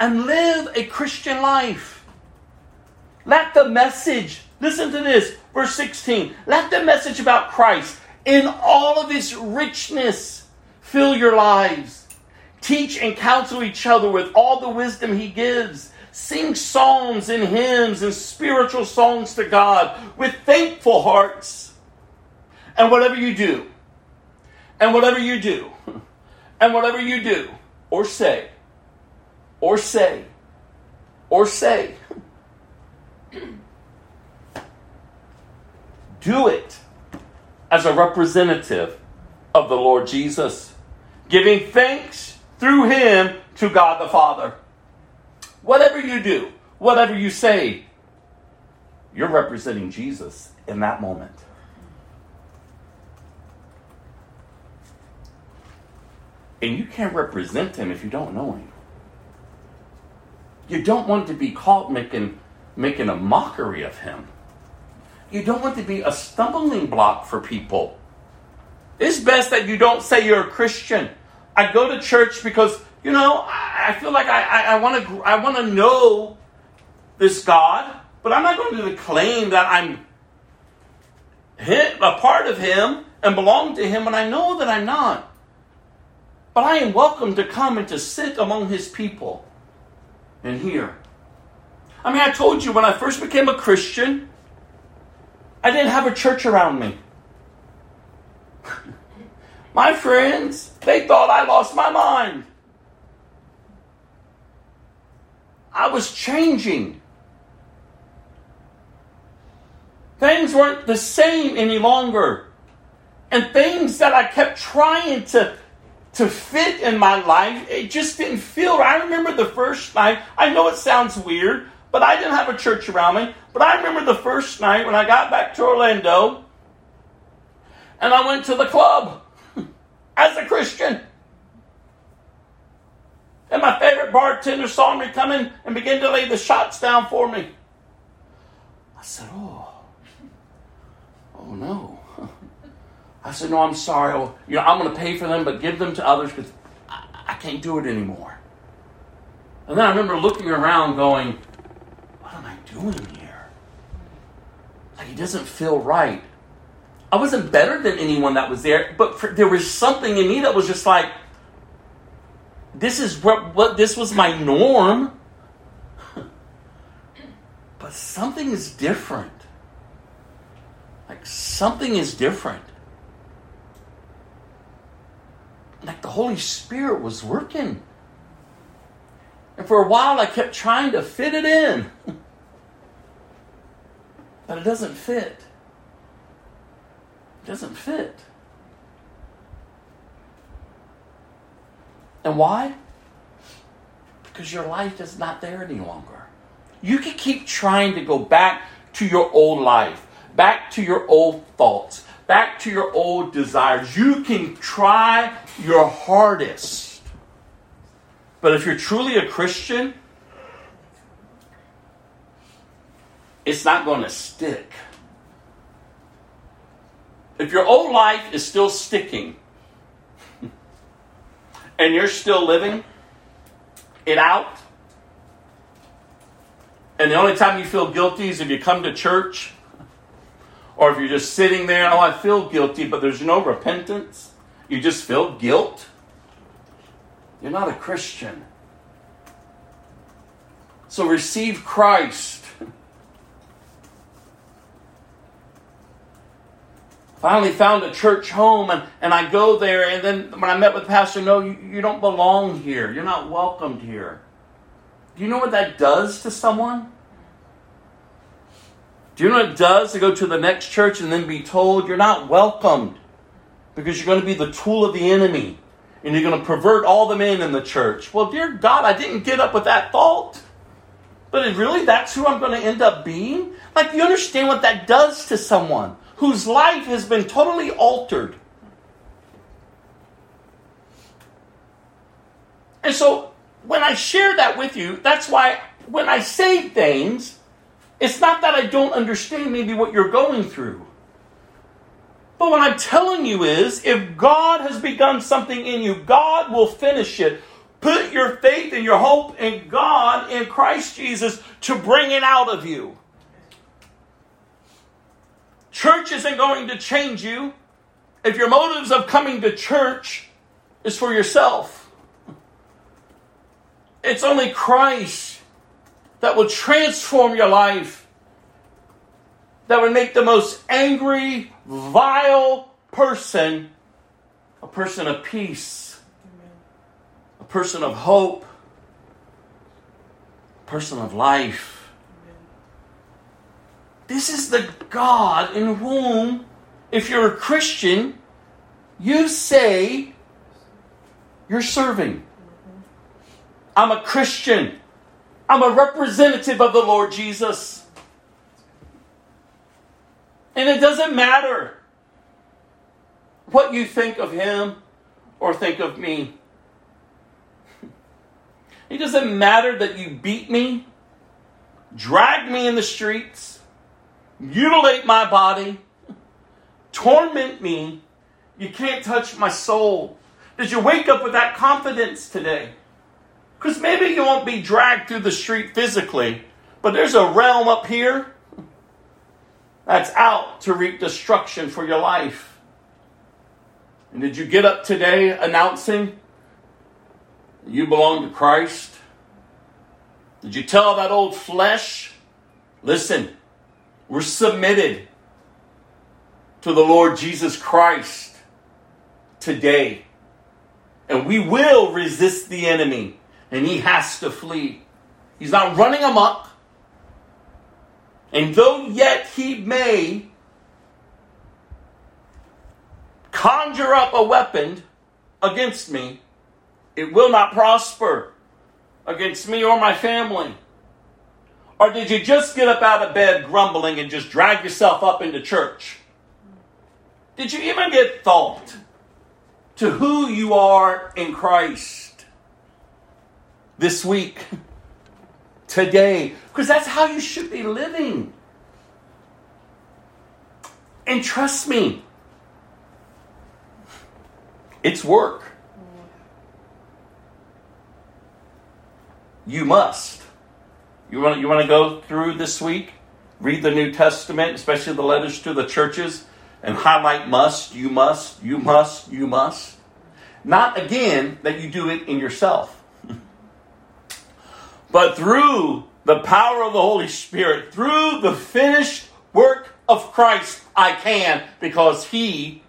and live a Christian life. Let the message, listen to this, verse 16. Let the message about Christ in all of its richness fill your lives. Teach and counsel each other with all the wisdom he gives. Sing psalms and hymns and spiritual songs to God with thankful hearts. And whatever you do, and whatever you do, and whatever you do, or say, or say, or say, do it as a representative of the Lord Jesus, giving thanks through him to God the Father. Whatever you do, whatever you say, you're representing Jesus in that moment. And you can't represent him if you don't know him. You don't want to be caught making, making a mockery of him. You don't want to be a stumbling block for people. It's best that you don't say you're a Christian. I go to church because, you know, I, feel like I, I, I want to I want to know this God, but I'm not going to claim that I'm him, a part of Him and belong to Him when I know that I'm not. But I am welcome to come and to sit among His people and hear. I mean, I told you when I first became a Christian, I didn't have a church around me. my friends, they thought I lost my mind. I was changing. Things weren't the same any longer. And things that I kept trying to, to fit in my life, it just didn't feel right. I remember the first night, I know it sounds weird, but I didn't have a church around me. But I remember the first night when I got back to Orlando and I went to the club as a Christian. And my favorite bartender saw me coming and began to lay the shots down for me. I said, Oh, oh no. I said, No, I'm sorry. Oh, you know, I'm going to pay for them, but give them to others because I, I can't do it anymore. And then I remember looking around going, doing here? Like, it doesn't feel right. I wasn't better than anyone that was there, but for, there was something in me that was just like, this is what, what this was my norm. but something is different. Like something is different. Like the Holy Spirit was working. And for a while I kept trying to fit it in. but it doesn't fit. It doesn't fit. And why? Because your life is not there any longer. You can keep trying to go back to your old life, back to your old thoughts, back to your old desires. You can try your hardest. But if you're truly a Christian, it's not going to stick. If your old life is still sticking, and you're still living it out, and the only time you feel guilty is if you come to church, or if you're just sitting there, oh, I feel guilty, but there's no repentance, you just feel guilt, you're not a Christian. So receive Christ. Finally found a church home and, and I go there and then when I met with the pastor, no, you, you don't belong here. You're not welcomed here. Do you know what that does to someone? Do you know what it does to go to the next church and then be told you're not welcomed because you're going to be the tool of the enemy and you're going to pervert all the men in the church? Well, dear God, I didn't get up with that thought. But really, that's who I'm going to end up being? Like, you understand what that does to someone? Whose life has been totally altered. And so when I share that with you, that's why when I say things, it's not that I don't understand maybe what you're going through. But what I'm telling you is if God has begun something in you, God will finish it. Put your faith and your hope in God, in Christ Jesus, to bring it out of you. Church isn't going to change you if your motives of coming to church is for yourself. It's only Christ that will transform your life, that would make the most angry, vile person a person of peace, a person of hope, a person of life. This is the God in whom, if you're a Christian, you say you're serving. I'm a Christian. I'm a representative of the Lord Jesus. And it doesn't matter what you think of him or think of me. It doesn't matter that you beat me, drag me in the streets, mutilate my body, torment me. You can't touch my soul. Did you wake up with that confidence today? Because maybe you won't be dragged through the street physically, but there's a realm up here that's out to reap destruction for your life. And did you get up today announcing you belong to Christ? Did you tell that old flesh, listen, we're submitted to the Lord Jesus Christ today. And we will resist the enemy, and he has to flee. He's not running amok. And though yet he may conjure up a weapon against me, it will not prosper against me or my family. Or did you just get up out of bed grumbling and just drag yourself up into church? Did you even get thought to who you are in Christ this week, today? Because that's how you should be living. And trust me, it's work. You must. You want, you want to go through this week, read the New Testament, especially the letters to the churches, and highlight must, you must, you must, you must. Not again that you do it in yourself, but through the power of the Holy Spirit, through the finished work of Christ, I can because He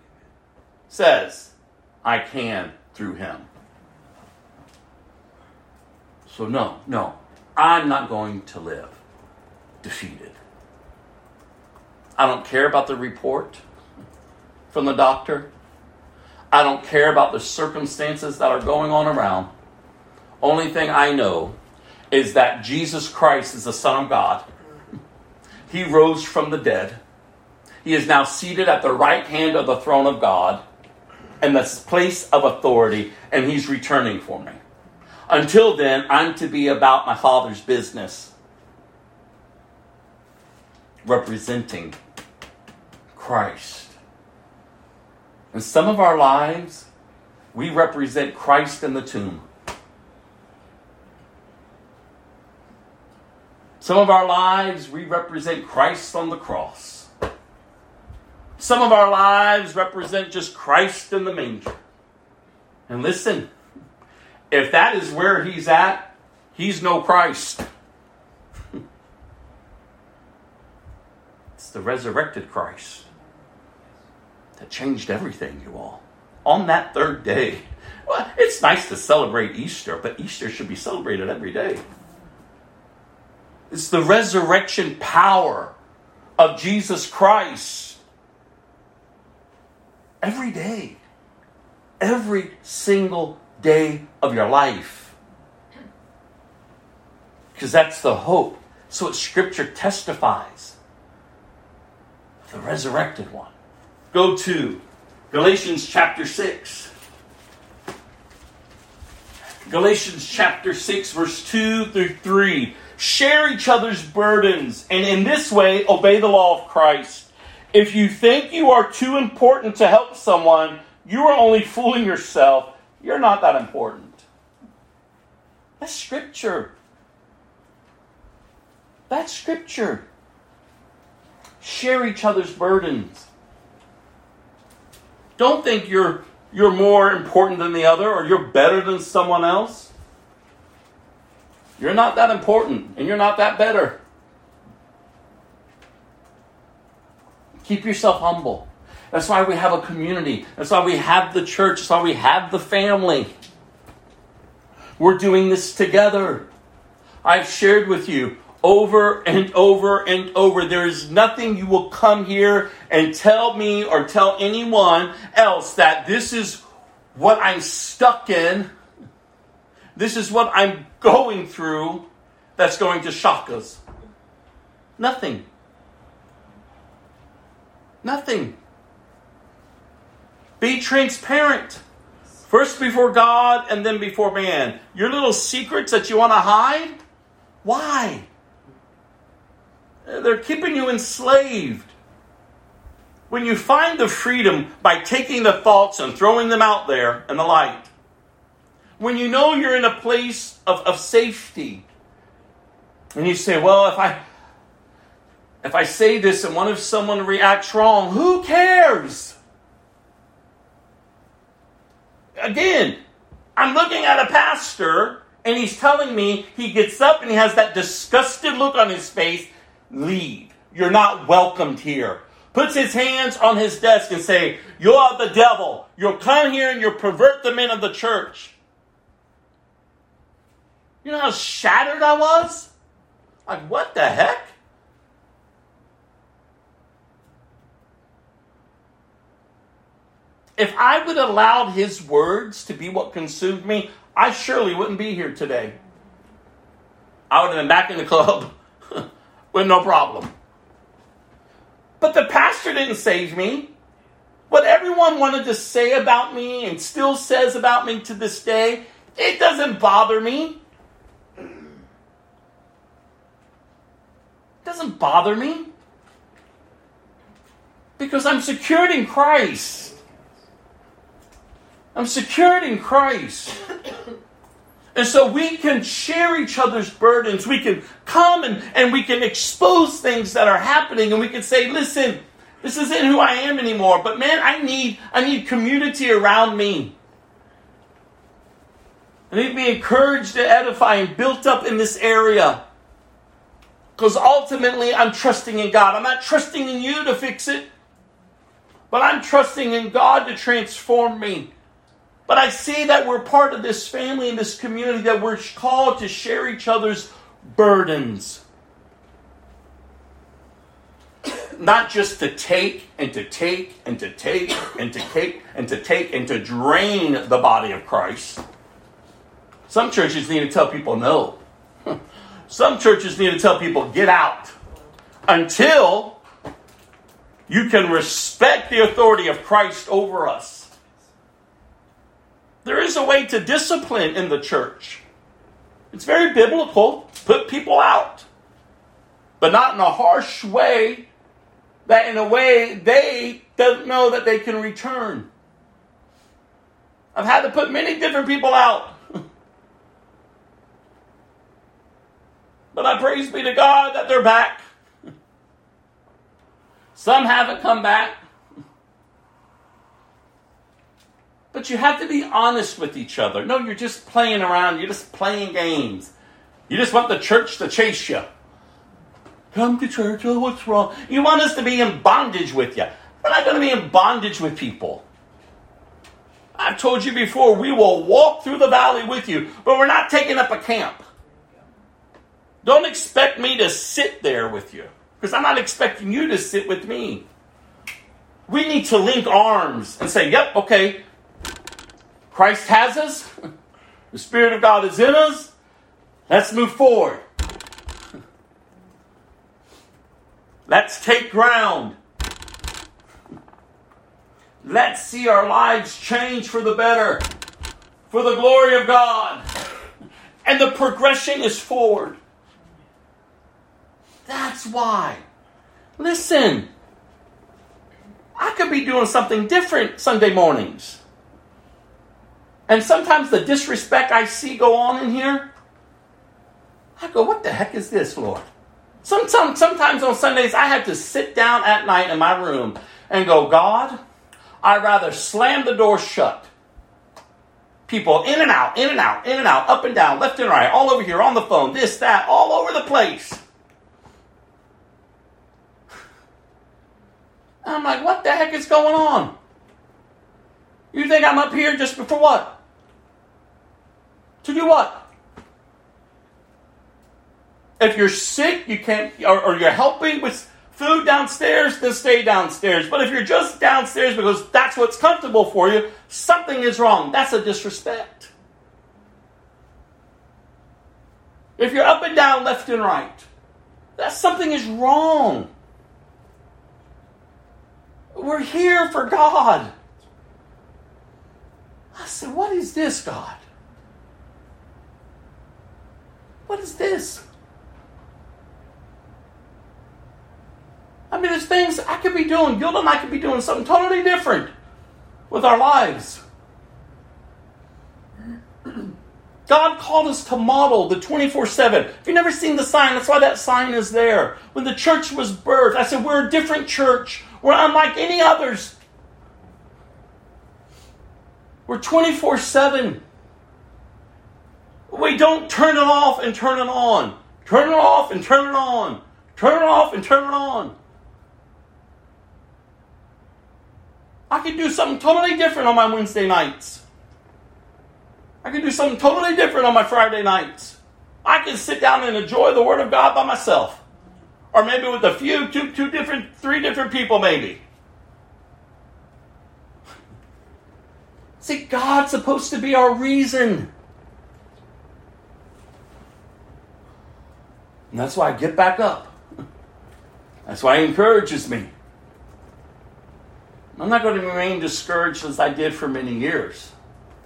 says I can through Him. So, no, no, I'm not going to live defeated. I don't care about the report from the doctor. I don't care about the circumstances that are going on around. Only thing I know is that Jesus Christ is the Son of God. He rose from the dead. He is now seated at the right hand of the throne of God and the place of authority, and he's returning for me. Until then, I'm to be about my Father's business, representing Christ. In some of our lives, we represent Christ in the tomb. Some of our lives, we represent Christ on the cross. Some of our lives represent just Christ in the manger. And listen, if that is where he's at, he's no Christ. it's the resurrected Christ that changed everything, you all. On that third day. Well, it's nice to celebrate Easter, but Easter should be celebrated every day. It's the resurrection power of Jesus Christ. Every day. Every single day of your life. Because that's the hope. So what Scripture testifies. The resurrected one. Go to Galatians chapter 6. Galatians chapter 6, verse 2 through 3. Share each other's burdens, and in this way obey the law of Christ. If you think you are too important to help someone, you are only fooling yourself. You're not that important. That's scripture. That's scripture. Share each other's burdens. Don't think you're you're more important than the other or you're better than someone else. You're not that important and you're not that better. Keep yourself humble. That's why we have a community. That's why we have the church. That's why we have the family. We're doing this together. I've shared with you over and over and over. There is nothing you will come here and tell me or tell anyone else that this is what I'm stuck in. This is what I'm going through that's going to shock us. Nothing. Nothing. Be transparent. First before God and then before man. Your little secrets that you want to hide? Why? They're keeping you enslaved. When you find the freedom by taking the thoughts and throwing them out there in the light, when you know you're in a place of, of safety, and you say, Well, if I if I say this and what if someone reacts wrong? Who cares? Again, I'm looking at a pastor and he's telling me he gets up and he has that disgusted look on his face. Leave. You're not welcomed here. Puts his hands on his desk and say, You are the devil. You'll come here and you'll pervert the men of the church. You know how shattered I was? Like, what the heck? If I would allowed his words to be what consumed me, I surely wouldn't be here today. I would have been back in the club with no problem. But the pastor didn't save me. What everyone wanted to say about me and still says about me to this day, it doesn't bother me. It doesn't bother me. Because I'm secured in Christ. I'm secured in Christ. And so we can share each other's burdens. We can come and, and we can expose things that are happening and we can say, listen, this isn't who I am anymore, but man, I need I need community around me. I need to be encouraged and edified and built up in this area. Because ultimately I'm trusting in God. I'm not trusting in you to fix it, but I'm trusting in God to transform me. But I see that we're part of this family and this community, that we're called to share each other's burdens. Not just to take and to take and to take and to take and to take and to drain the body of Christ. Some churches need to tell people no. Some churches need to tell people get out until you can respect the authority of Christ over us. There is a way to discipline in the church. It's very biblical. Put people out. But not in a harsh way that in a way they don't know that they can return. I've had to put many different people out. but I praise be to God that they're back. Some haven't come back. But you have to be honest with each other. No, you're just playing around. You're just playing games. You just want the church to chase you. Come to church. Oh, what's wrong? You want us to be in bondage with you. We're not going to be in bondage with people. I've told you before, we will walk through the valley with you, but we're not taking up a camp. Don't expect me to sit there with you, because I'm not expecting you to sit with me. We need to link arms and say, yep, okay, Christ has us. The Spirit of God is in us. Let's move forward. Let's take ground. Let's see our lives change for the better, for the glory of God. And the progression is forward. That's why. Listen, I could be doing something different Sunday mornings. And sometimes the disrespect I see go on in here, I go, what the heck is this, Lord? Sometimes, sometimes on Sundays, I have to sit down at night in my room and go, God, I'd rather slam the door shut. People in and out, in and out, in and out, up and down, left and right, all over here, on the phone, this, that, all over the place. I'm like, what the heck is going on? You think I'm up here just for what? To do what? If you're sick, you can't, or, or you're helping with food downstairs, then stay downstairs. But if you're just downstairs because that's what's comfortable for you, something is wrong. That's a disrespect. If you're up and down, left and right, that something is wrong. We're here for God. I said, What is this, God? What is this? I mean, there's things I could be doing. Gilda and I could be doing something totally different with our lives. God called us to model the 24 7. If you've never seen the sign, that's why that sign is there. When the church was birthed, I said, We're a different church. We're unlike any others. We're 24 7. We don't turn it off and turn it on. Turn it off and turn it on. Turn it off and turn it on. I could do something totally different on my Wednesday nights. I could do something totally different on my Friday nights. I can sit down and enjoy the Word of God by myself. Or maybe with a few, two, two different, three different people, maybe. See, God's supposed to be our reason. And that's why I get back up. That's why He encourages me. I'm not going to remain discouraged as I did for many years.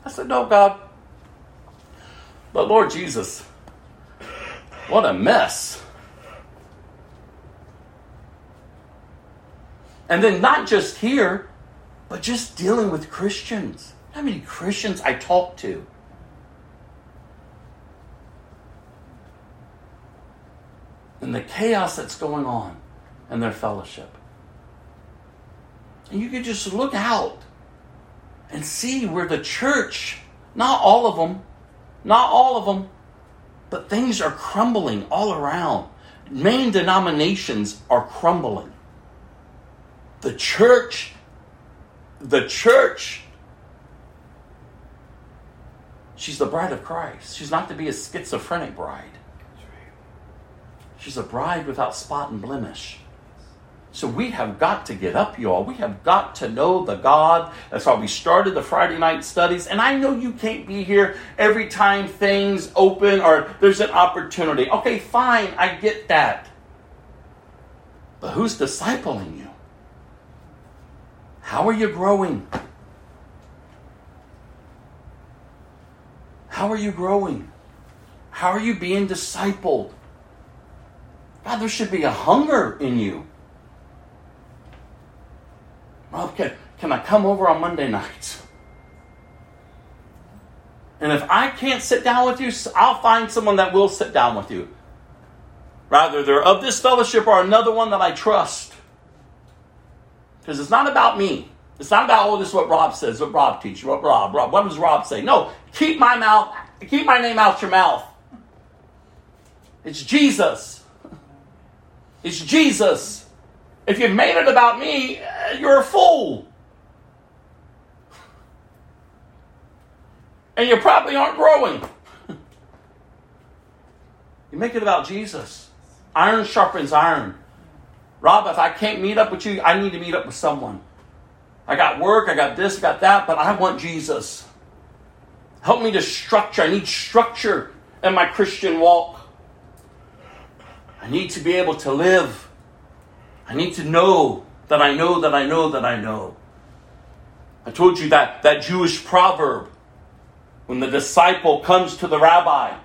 I said, No, God. But Lord Jesus, what a mess. And then not just here, but just dealing with Christians. How many Christians I talk to? And the chaos that's going on in their fellowship. And you could just look out and see where the church, not all of them, not all of them, but things are crumbling all around. Main denominations are crumbling. The church, the church, she's the bride of Christ. She's not to be a schizophrenic bride. She's a bride without spot and blemish. So we have got to get up, y'all. We have got to know the God. That's why we started the Friday night studies. And I know you can't be here every time things open or there's an opportunity. Okay, fine, I get that. But who's discipling you? How are you growing? How are you growing? How are you being discipled? God, there should be a hunger in you. Rob, can, can I come over on Monday nights? And if I can't sit down with you, I'll find someone that will sit down with you. Rather, they're of this fellowship or another one that I trust. Because it's not about me. It's not about, oh, this is what Rob says, what Rob teaches, what Rob, Rob, what does Rob say? No, keep my mouth, keep my name out your mouth. It's Jesus. It's Jesus. If you've made it about me, uh, you're a fool. And you probably aren't growing. you make it about Jesus. Iron sharpens iron. Rob, if I can't meet up with you, I need to meet up with someone. I got work, I got this, I got that, but I want Jesus. Help me to structure. I need structure in my Christian walk. I need to be able to live. I need to know that I know that I know that I know. I told you that, that Jewish proverb when the disciple comes to the rabbi.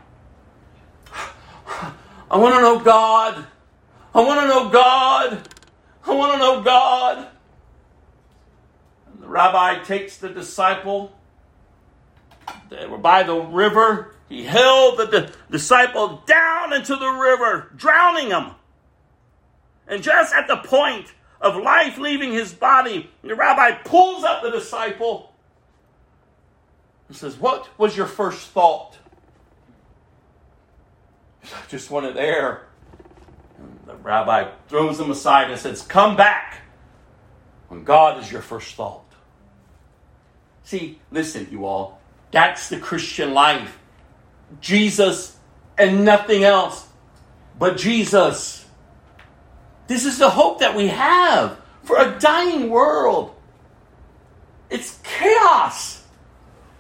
I want to know God. I want to know God. I want to know God. And the rabbi takes the disciple. They were by the river. He held the, disciple down into the river, drowning him. And just at the point of life leaving his body, the rabbi pulls up the disciple and says, What was your first thought? I just wanted air. And the rabbi throws him aside and says, Come back when God is your first thought. See, listen, you all, that's the Christian life. Jesus and nothing else but Jesus. This is the hope that we have for a dying world. It's chaos.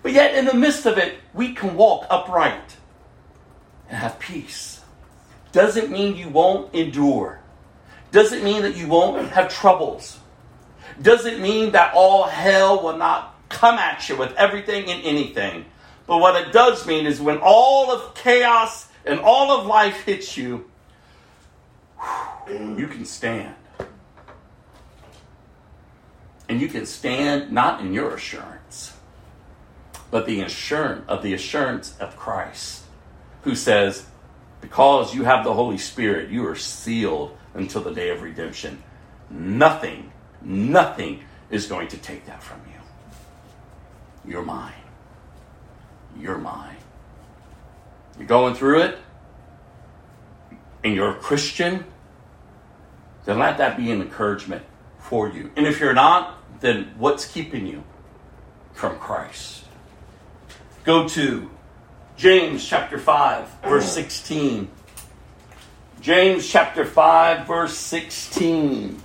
But yet, in the midst of it, we can walk upright and have peace. Doesn't mean you won't endure. Doesn't mean that you won't have troubles. Doesn't mean that all hell will not come at you with everything and anything. But what it does mean is when all of chaos and all of life hits you, you can stand. And you can stand not in your assurance, but the assurance of the assurance of Christ, who says, Because you have the Holy Spirit, you are sealed until the day of redemption. Nothing, nothing is going to take that from you. You're mine. You're mine. You're going through it, and you're a Christian, then let that be an encouragement for you. And if you're not, then what's keeping you from Christ? Go to James chapter 5, verse 16. James chapter 5, verse 16.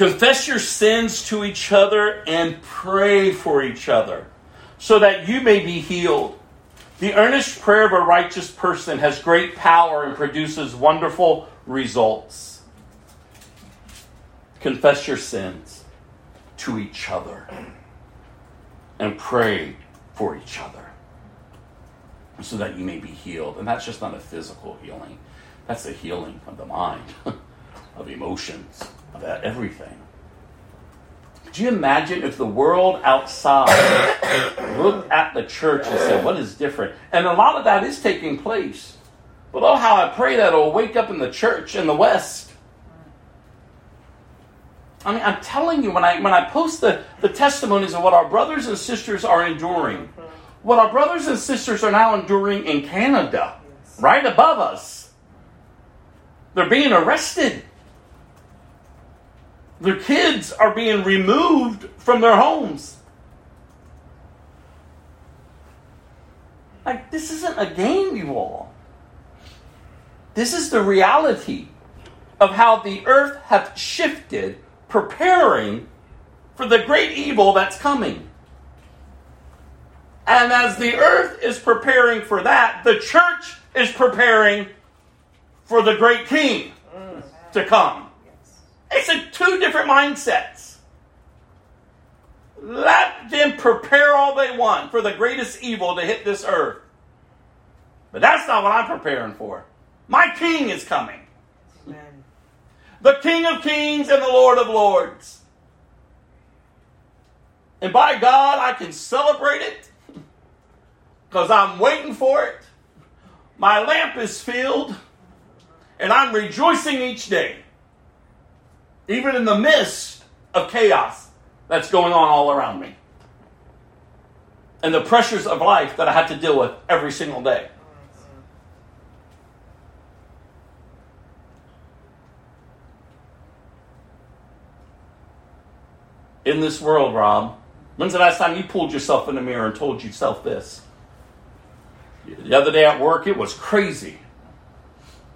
Confess your sins to each other and pray for each other so that you may be healed. The earnest prayer of a righteous person has great power and produces wonderful results. Confess your sins to each other and pray for each other so that you may be healed. And that's just not a physical healing, that's a healing of the mind, of emotions, about everything. Could you imagine if the world outside looked at the church and said, What is different? And a lot of that is taking place. But oh, how I pray that it'll wake up in the church in the West. I mean, I'm telling you, when I when I post the, the testimonies of what our brothers and sisters are enduring, what our brothers and sisters are now enduring in Canada, right above us. They're being arrested. Their kids are being removed from their homes. Like, this isn't a game, you all. This is the reality of how the earth hath shifted, preparing for the great evil that's coming. And as the earth is preparing for that, the church is preparing for the great king to come. It's a two different mindsets. Let them prepare all they want for the greatest evil to hit this earth. But that's not what I'm preparing for. My king is coming. Amen. The King of Kings and the Lord of Lords. And by God, I can celebrate it because I'm waiting for it. My lamp is filled, and I'm rejoicing each day, even in the midst of chaos that's going on all around me and the pressures of life that I have to deal with every single day. In this world, Rob, when's the last time you pulled yourself in the mirror and told yourself this? The other day at work, it was crazy.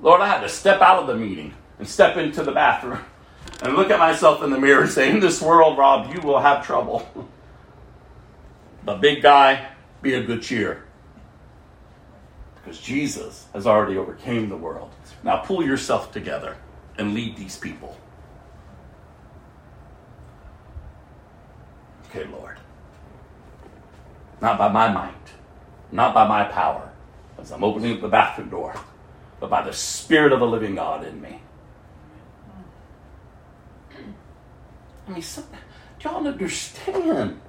Lord, I had to step out of the meeting and step into the bathroom and look at myself in the mirror saying, this world, Rob, you will have trouble. But big guy, be a good cheer. Because Jesus has already overcame the world. Now pull yourself together and lead these people. Okay, Lord. Not by my might, not by my power, as I'm opening up the bathroom door, but by the Spirit of the living God in me. I mean, some, do y'all understand?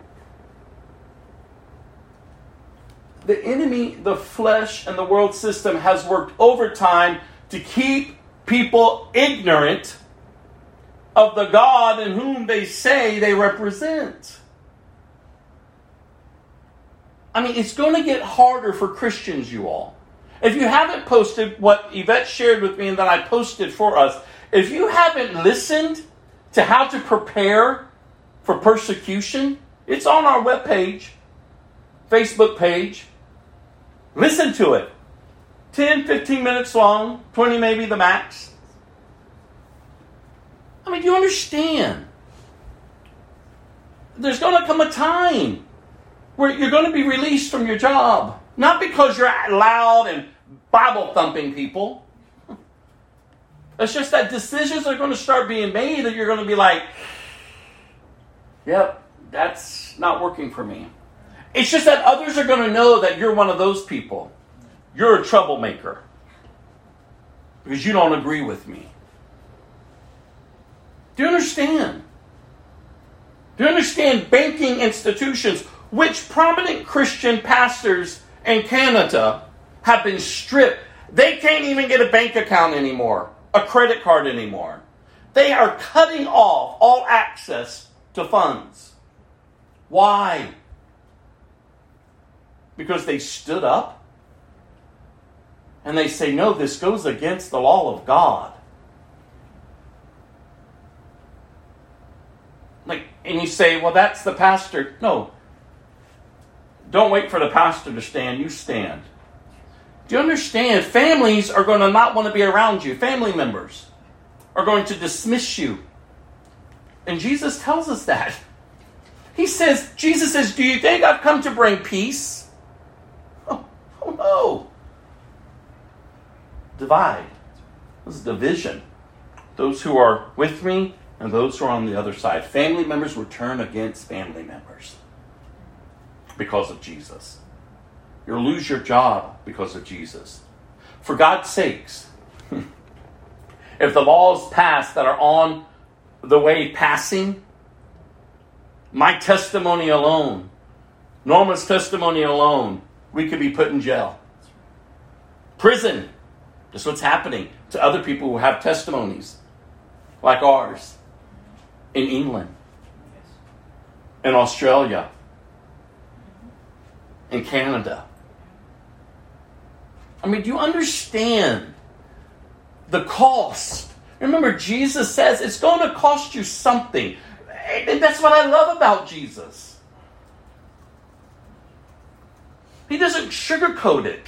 The enemy, the flesh, and the world system has worked overtime to keep people ignorant of the God in whom they say they represent. I mean, it's going to get harder for Christians, you all. If you haven't posted what Yvette shared with me and that I posted for us, if you haven't listened to how to prepare for persecution, it's on our webpage, Facebook page. Listen to it. 10, 15 minutes long, 20 maybe the max. I mean, do you understand. There's going to come a time where you're going to be released from your job. Not because you're loud and Bible thumping people. It's just that decisions are going to start being made that you're going to be like, yep, that's not working for me. It's just that others are going to know that you're one of those people. You're a troublemaker because you don't agree with me. Do you understand? Do you understand banking institutions, which prominent Christian pastors in Canada have been stripped? They can't even get a bank account anymore, a credit card anymore. They are cutting off all access to funds. Why? Because they stood up and they say, no, this goes against the law of God. Like, and you say, well, that's the pastor. No. Don't wait for the pastor to stand, you stand. Do you understand? Families are going to not want to be around you. Family members are going to dismiss you. And Jesus tells us that. He says, Jesus says, Do you think I've come to bring peace? Oh, oh no. Divide. This is division. Those who are with me and those who are on the other side. Family members will turn against family members because of Jesus. You'll lose your job because of Jesus. For God's sakes, if the laws pass that are on the way passing, my testimony alone, Norma's testimony alone, we could be put in jail. Prison. That's what's happening to other people who have testimonies like ours in England, in Australia, in Canada. I mean, do you understand the cost? Remember, Jesus says it's going to cost you something. And that's what I love about Jesus. He doesn't sugarcoat it.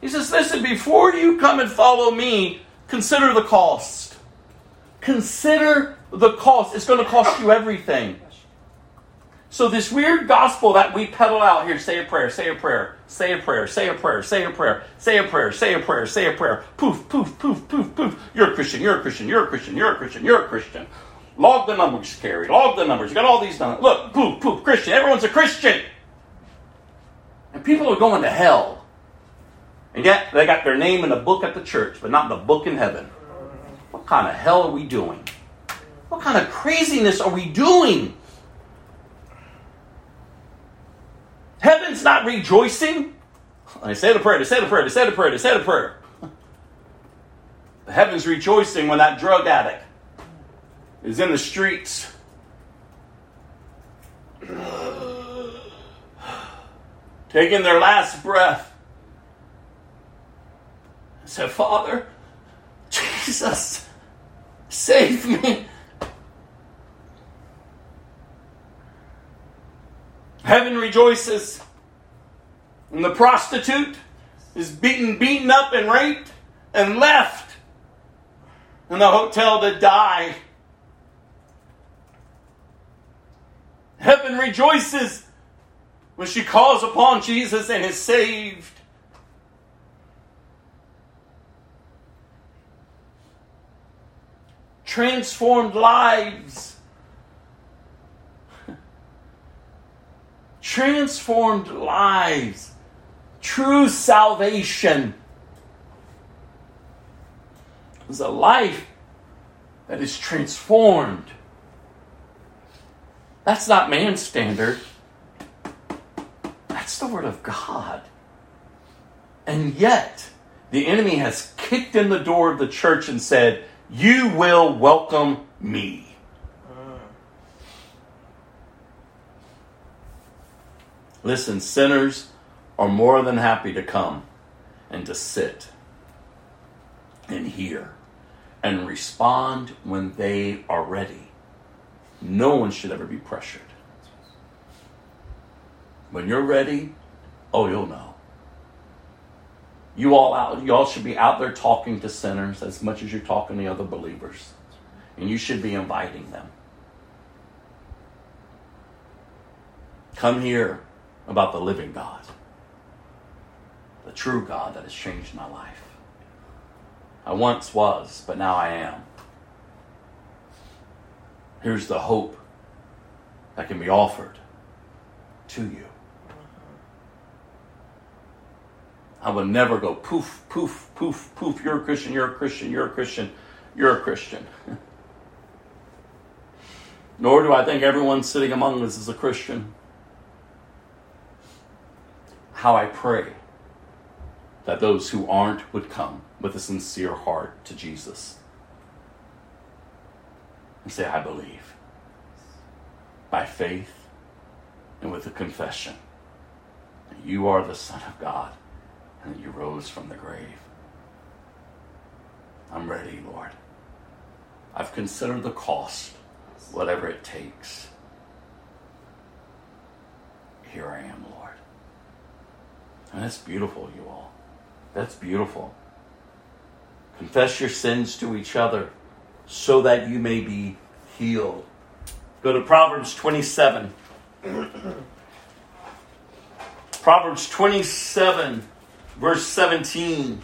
He says, listen, before you come and follow me, consider the cost. Consider the cost. It's going to cost you everything. So this weird gospel that we peddle out here, say a prayer, say a prayer, say a prayer, say a prayer, say a prayer, say a prayer, say a prayer, say a prayer, poof, poof, poof, poof, poof. You're a Christian, you're a Christian, you're a Christian, you're a Christian, you're a Christian. Log the numbers, Carrie. Log the numbers. You got all these done. Look, poof, poof, Christian. Everyone's a Christian. And people are going to hell. And yet they got their name in a book at the church, but not in the book in heaven. What kind of hell are we doing? What kind of craziness are we doing? Heaven's not rejoicing. They say the prayer, they say the prayer, they say the prayer, they say the prayer. The heaven's rejoicing when that drug addict is in the streets. Taking their last breath. I said, Father, Jesus, save me. Heaven rejoices. And the prostitute is beaten, beaten up and raped and left in the hotel to die. Heaven rejoices when she calls upon Jesus and is saved. Transformed lives. Transformed lives. True salvation is a life that is transformed. That's not man's standard. That's the Word of God. And yet, the enemy has kicked in the door of the church and said, You will welcome me. Listen, sinners are more than happy to come and to sit and hear and respond when they are ready. No one should ever be pressured. When you're ready, oh, you'll know. You all out, you all should be out there talking to sinners as much as you're talking to other believers. And you should be inviting them. Come hear about the living God, the true God that has changed my life. I once was, but now I am. Here's the hope that can be offered to you. I will never go poof, poof, poof, poof. You're a Christian, you're a Christian, you're a Christian, you're a Christian. Nor do I think everyone sitting among us is a Christian. How I pray that those who aren't would come with a sincere heart to Jesus and say, I believe. By faith and with a confession that you are the Son of God and that you rose from the grave. I'm ready, Lord. I've considered the cost, whatever it takes. Here I am, Lord. And that's beautiful, you all. That's beautiful. Confess your sins to each other so that you may be healed. Go to Proverbs 27. Proverbs 27, verse 17.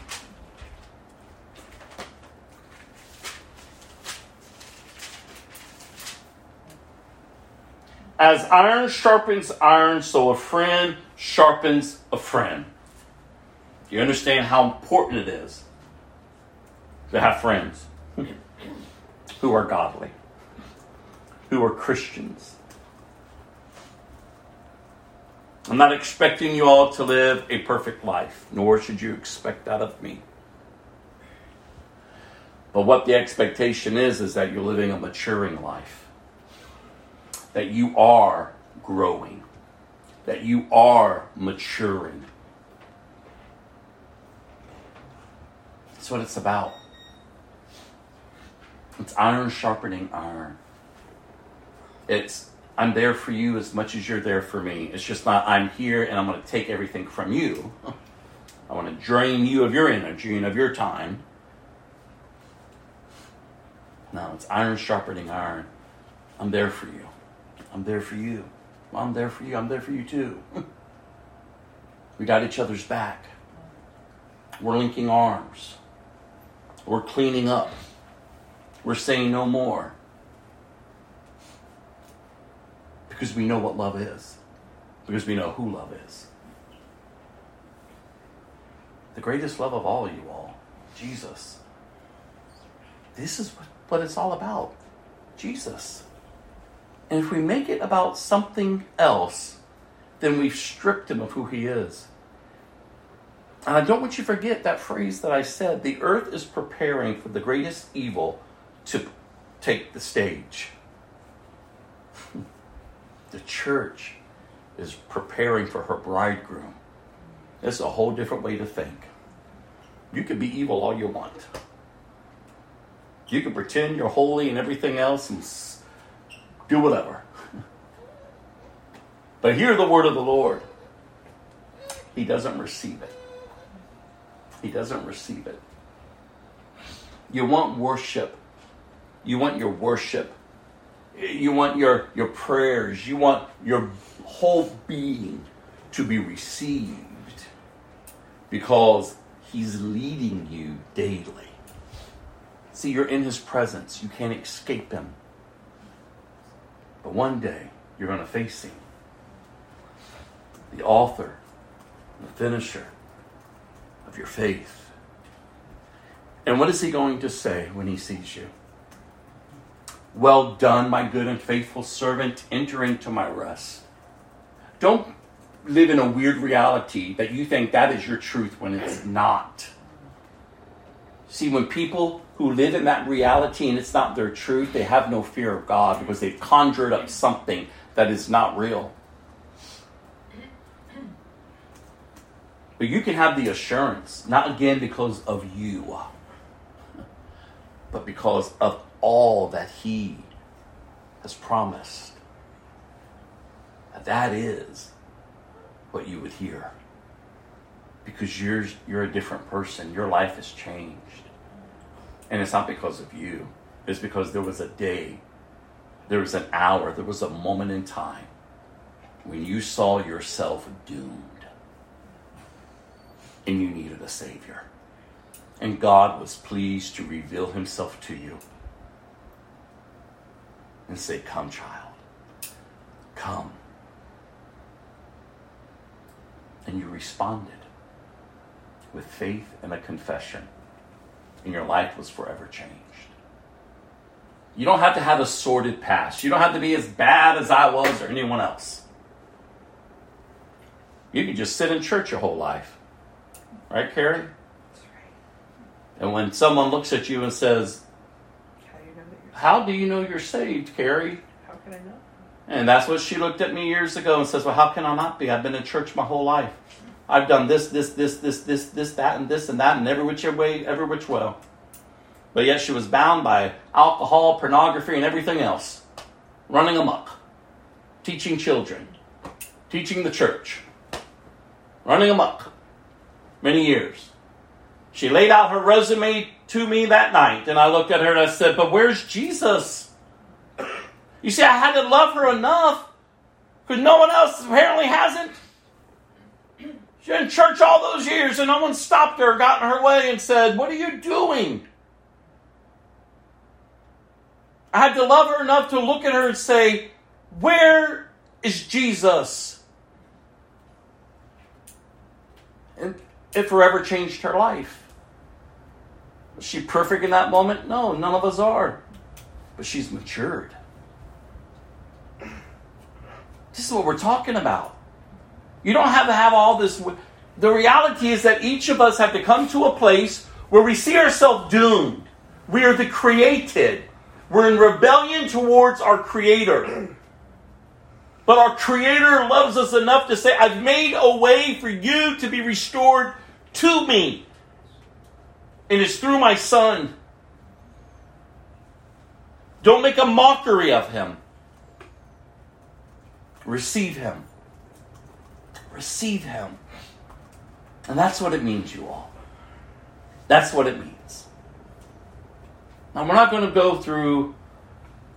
As iron sharpens iron, so a friend sharpens a friend. You understand how important it is to have friends who are godly, who are Christians. I'm not expecting you all to live a perfect life, nor should you expect that of me. But what the expectation is, is that you're living a maturing life, that you are growing, that you are maturing. That's what it's about. It's iron sharpening iron. It's I'm there for you as much as you're there for me. It's just not I'm here and I'm going to take everything from you. I want to drain you of your energy and of your time. No, it's iron sharpening iron. I'm there for you. I'm there for you. I'm there for you. I'm there for you too. we got each other's back. We're linking arms. We're cleaning up. We're saying no more. Because we know what love is. Because we know who love is. The greatest love of all, you all, Jesus. This is what, it's all about Jesus. And if we make it about something else, then we've stripped him of who he is. And I don't want you to forget that phrase that I said the earth is preparing for the greatest evil to take the stage. the church is preparing for her bridegroom. It's a whole different way to think. You can be evil all you want. You can pretend you're holy and everything else and do whatever. but hear the word of the Lord. He doesn't receive it. He doesn't receive it. You want worship. You want your worship. You want your, your prayers. You want your whole being to be received because He's leading you daily. See, you're in His presence. You can't escape Him. But one day, you're going to face Him. The author, the finisher of your faith. And what is He going to say when He sees you? Well done, my good and faithful servant. Enter into my rest. Don't live in a weird reality that you think that is your truth when it's not. See, when people who live in that reality and it's not their truth, they have no fear of God because they've conjured up something that is not real. But you can have the assurance, not again because of you, but because of all that He has promised. That is what you would hear. Because you're, you're a different person. Your life has changed. And it's not because of you, it's because there was a day, there was an hour, there was a moment in time when you saw yourself doomed and you needed a Savior. And God was pleased to reveal Himself to you and say, Come, child, come. And you responded with faith and a confession, and your life was forever changed. You don't have to have a sordid past. You don't have to be as bad as I was or anyone else. You can just sit in church your whole life. Right, Carrie? That's right. And when someone looks at you and says, How do you know you're How do you know you're saved, Carrie? How can I know? And that's what she looked at me years ago and says, Well, how can I not be? I've been in church my whole life. I've done this, this, this, this, this, this, that, and this, and that, and every which way, every which way. But yet she was bound by alcohol, pornography, and everything else. Running amok. Teaching children. Teaching the church. Running amok. Many years. She laid out her resume to me that night, and I looked at her and I said, But where's Jesus? You see, I had to love her enough because no one else apparently hasn't. In church all those years and no one stopped her, got in her way, and said, What are you doing? I had to love her enough to look at her and say, Where is Jesus? And it forever changed her life. Was she perfect in that moment? No, none of us are. But she's matured. This is what we're talking about. You don't have to have all this. The reality is that each of us have to come to a place where we see ourselves doomed. We are the created. We're in rebellion towards our Creator. But our Creator loves us enough to say, I've made a way for you to be restored to me. And it's through my Son. Don't make a mockery of Him. Receive Him. Receive Him. And that's what it means, you all. That's what it means. Now, we're not going to go through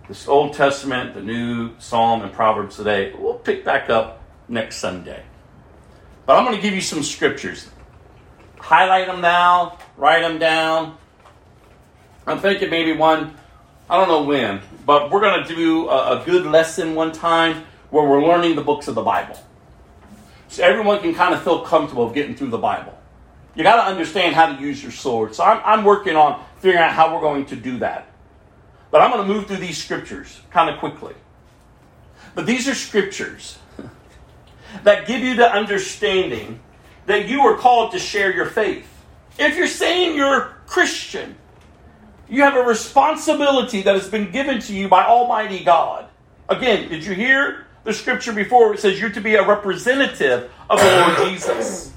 this Old Testament, the New Psalm, and Proverbs today. We'll pick back up next Sunday. But I'm going to give you some scriptures. Highlight them now, write them down. I'm thinking maybe one, I don't know when, but we're going to do a, good lesson one time where we're learning the books of the Bible. So everyone can kind of feel comfortable getting through the Bible. You got to understand how to use your sword. So I'm, I'm working on figuring out how we're going to do that. But I'm going to move through these scriptures kind of quickly. But these are scriptures that give you the understanding that you are called to share your faith. If you're saying you're Christian, you have a responsibility that has been given to you by Almighty God. Again, did you hear the scripture before? It says you're to be a representative of the Lord Jesus.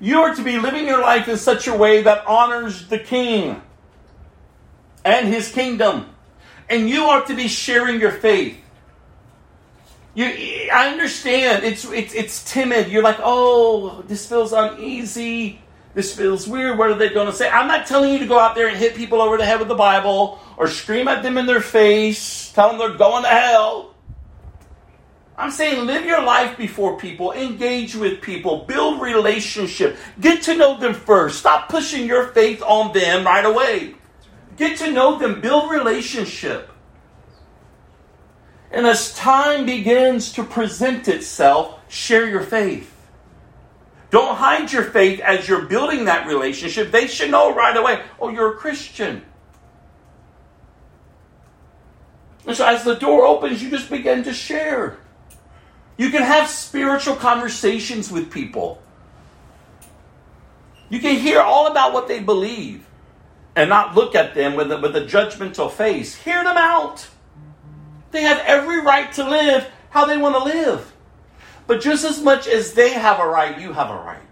You are to be living your life in such a way that honors the King and his kingdom. And you are to be sharing your faith. You, I understand it's, it's, it's timid. You're like, oh, this feels uneasy. This feels weird. What are they going to say? I'm not telling you to go out there and hit people over the head with the Bible or scream at them in their face, tell them they're going to hell. I'm saying live your life before people, engage with people, build relationship, get to know them first. Stop pushing your faith on them right away. Get to know them, build relationship. And as time begins to present itself, share your faith. Don't hide your faith as you're building that relationship. They should know right away, oh, you're a Christian. And so as the door opens, you just begin to share. You can have spiritual conversations with people. You can hear all about what they believe and not look at them with a, with a judgmental face. Hear them out. They have every right to live how they want to live. But just as much as they have a right, you have a right.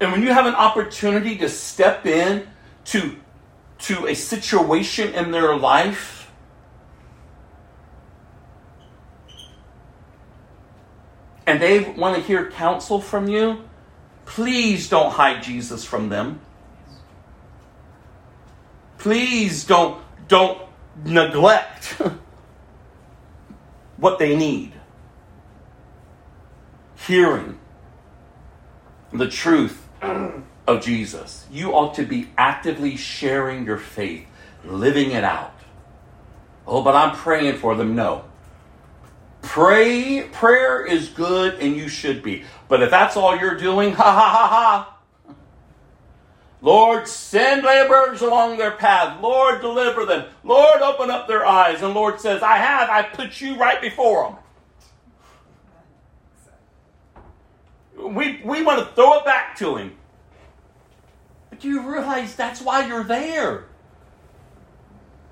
And when you have an opportunity to step in to, to a situation in their life, and they want to hear counsel from you, please don't hide Jesus from them. Please don't don't neglect what they need. Hearing the truth of Jesus. You ought to be actively sharing your faith, living it out. Oh, but I'm praying for them. No. Pray, prayer is good and you should be. But if that's all you're doing, ha ha ha ha. Lord, send laborers along their path. Lord, deliver them. Lord, open up their eyes. And Lord says, I have. I put you right before them. We, we want to throw it back to him. But do you realize that's why you're there?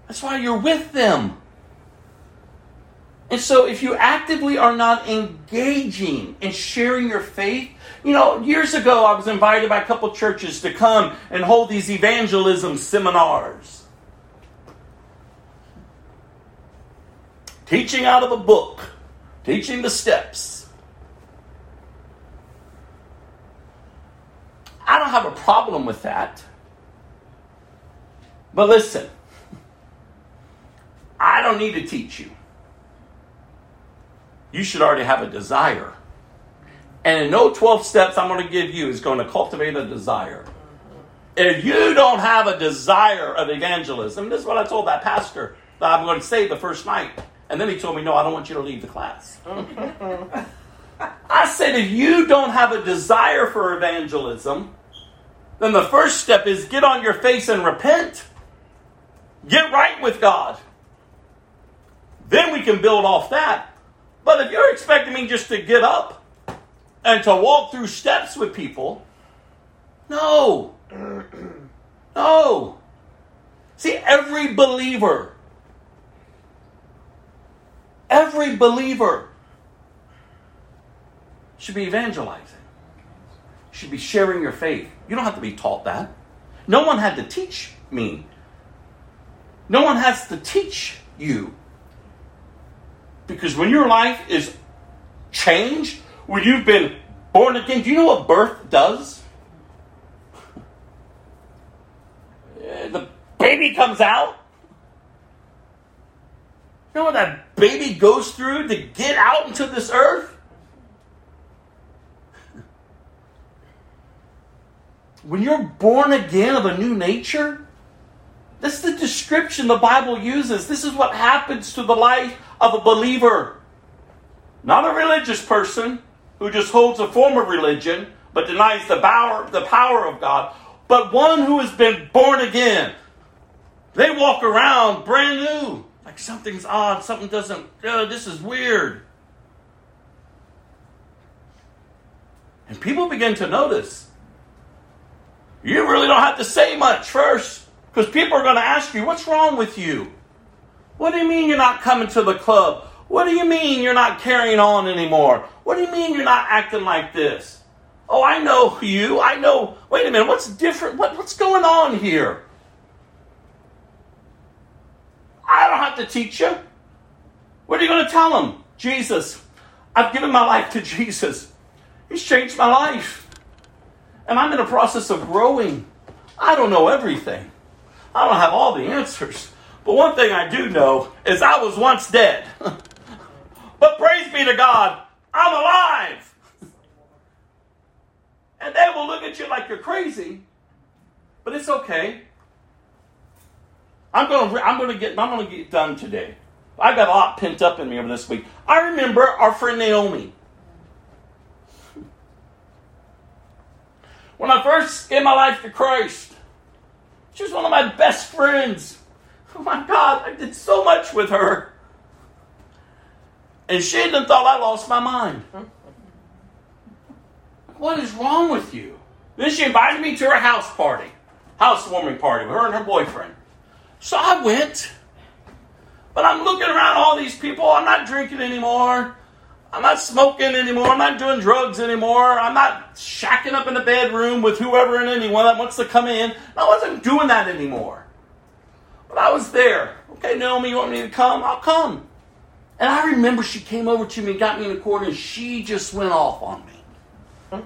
That's why you're with them. And so, if you actively are not engaging and sharing your faith, you know, years ago I was invited by a couple churches to come and hold these evangelism seminars. Teaching out of a book, teaching the steps. I don't have a problem with that. But listen, I don't need to teach you. You should already have a desire. And in no 12 steps I'm going to give you is going to cultivate a desire. If you don't have a desire of evangelism, this is what I told that pastor that I'm going to say the first night. And then he told me, No, I don't want you to leave the class. I said, If you don't have a desire for evangelism, then the first step is get on your face and repent. Get right with God. Then we can build off that. But if you're expecting me just to get up and to walk through steps with people, no. No. See, every believer, every believer should be evangelizing, should be sharing your faith. You don't have to be taught that. No one had to teach me. No one has to teach you. Because when your life is changed, when you've been born again, do you know what birth does? Uh, The baby comes out. You know what that baby goes through to get out into this earth? When you're born again of a new nature, this is the description the Bible uses. This is what happens to the life of a believer. Not a religious person who just holds a form of religion but denies the power, the power of God, but one who has been born again. They walk around brand new. Like something's odd, something doesn't, oh, this is weird. And people begin to notice. You really don't have to say much first because people are going to ask you, What's wrong with you? What do you mean you're not coming to the club? What do you mean you're not carrying on anymore? What do you mean you're not acting like this? Oh, I know you. I know. Wait a minute. What's different? What, what's going on here? I don't have to teach you. What are you going to tell them? Jesus. I've given my life to Jesus. He's changed my life. And I'm in a process of growing. I don't know everything. I don't have all the answers. But one thing I do know is I was once dead. but praise be to God, I'm alive. And they will look at you like you're crazy. But it's okay. I'm gonna I'm gonna get I'm gonna get done today. I've got a lot pent up in me over this week. I remember our friend Naomi. When I first gave my life to Christ, she was one of my best friends. Oh my God, I did so much with her. And she done thought I lost my mind. What is wrong with you? Then she invited me to her house party, housewarming party with her and her boyfriend. So I went. But I'm looking around all these people. I'm not drinking anymore. I'm not smoking anymore. I'm not doing drugs anymore. I'm not shacking up in the bedroom with whoever and anyone that wants to come in. I wasn't doing that anymore. But I was there. Okay, Naomi, you want me to come? I'll come. And I remember she came over to me and got me in the corner and she just went off on me.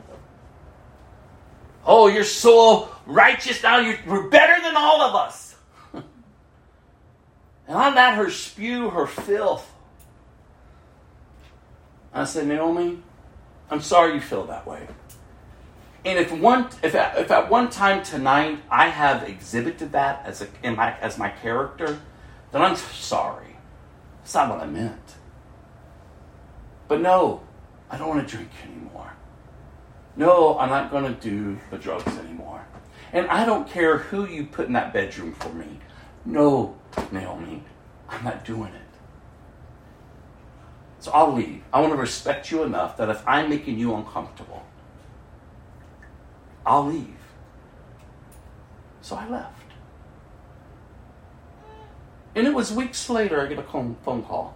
Oh, you're so righteous now. You're, better than all of us. and I let her spew her filth. I said, Naomi, I'm sorry you feel that way. And if one, if at, if at one time tonight I have exhibited that as a in my, as my character, then I'm sorry. That's not what I meant. But no, I don't want to drink anymore. No, I'm not going to do the drugs anymore. And I don't care who you put in that bedroom for me. No, Naomi, I'm not doing it. So I'll leave. I want to respect you enough that if I'm making you uncomfortable, I'll leave. So I left. And it was weeks later I get a phone call.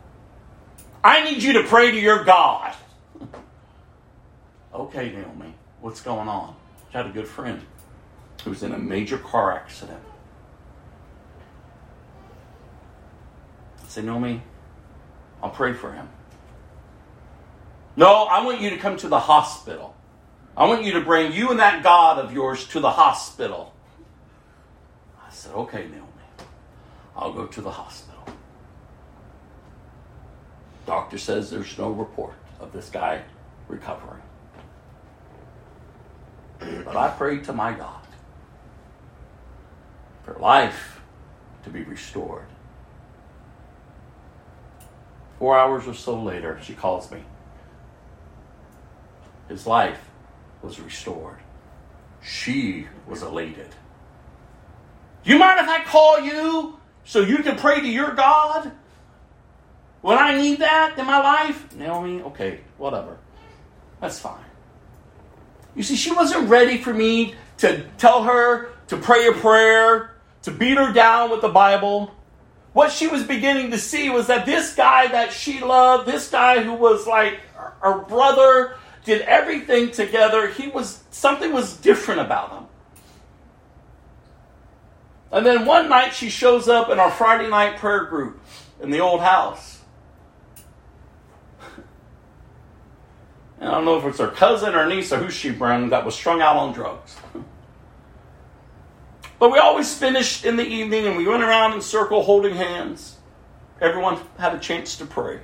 I need you to pray to your God. okay, Naomi, what's going on? I had a good friend who was in a major car accident. I said, Naomi, I'll pray for him. No, I want you to come to the hospital. I want you to bring you and that God of yours to the hospital. I said, okay, Naomi, I'll go to the hospital. Doctor says there's no report of this guy recovering. But I prayed to my God for life to be restored. Four hours or so later, she calls me. His life was restored. She was elated. You mind if I call you so you can pray to your God? When I need that in my life? Naomi, okay, whatever. That's fine. You see, she wasn't ready for me to tell her to pray a prayer, to beat her down with the Bible. What she was beginning to see was that this guy that she loved, this guy who was like her brother, did everything together. He was something was different about him. And then one night she shows up in our Friday night prayer group in the old house. And I don't know if it's her cousin or niece or who she brought that was strung out on drugs. But we always finished in the evening and we went around in circle holding hands. Everyone had a chance to pray.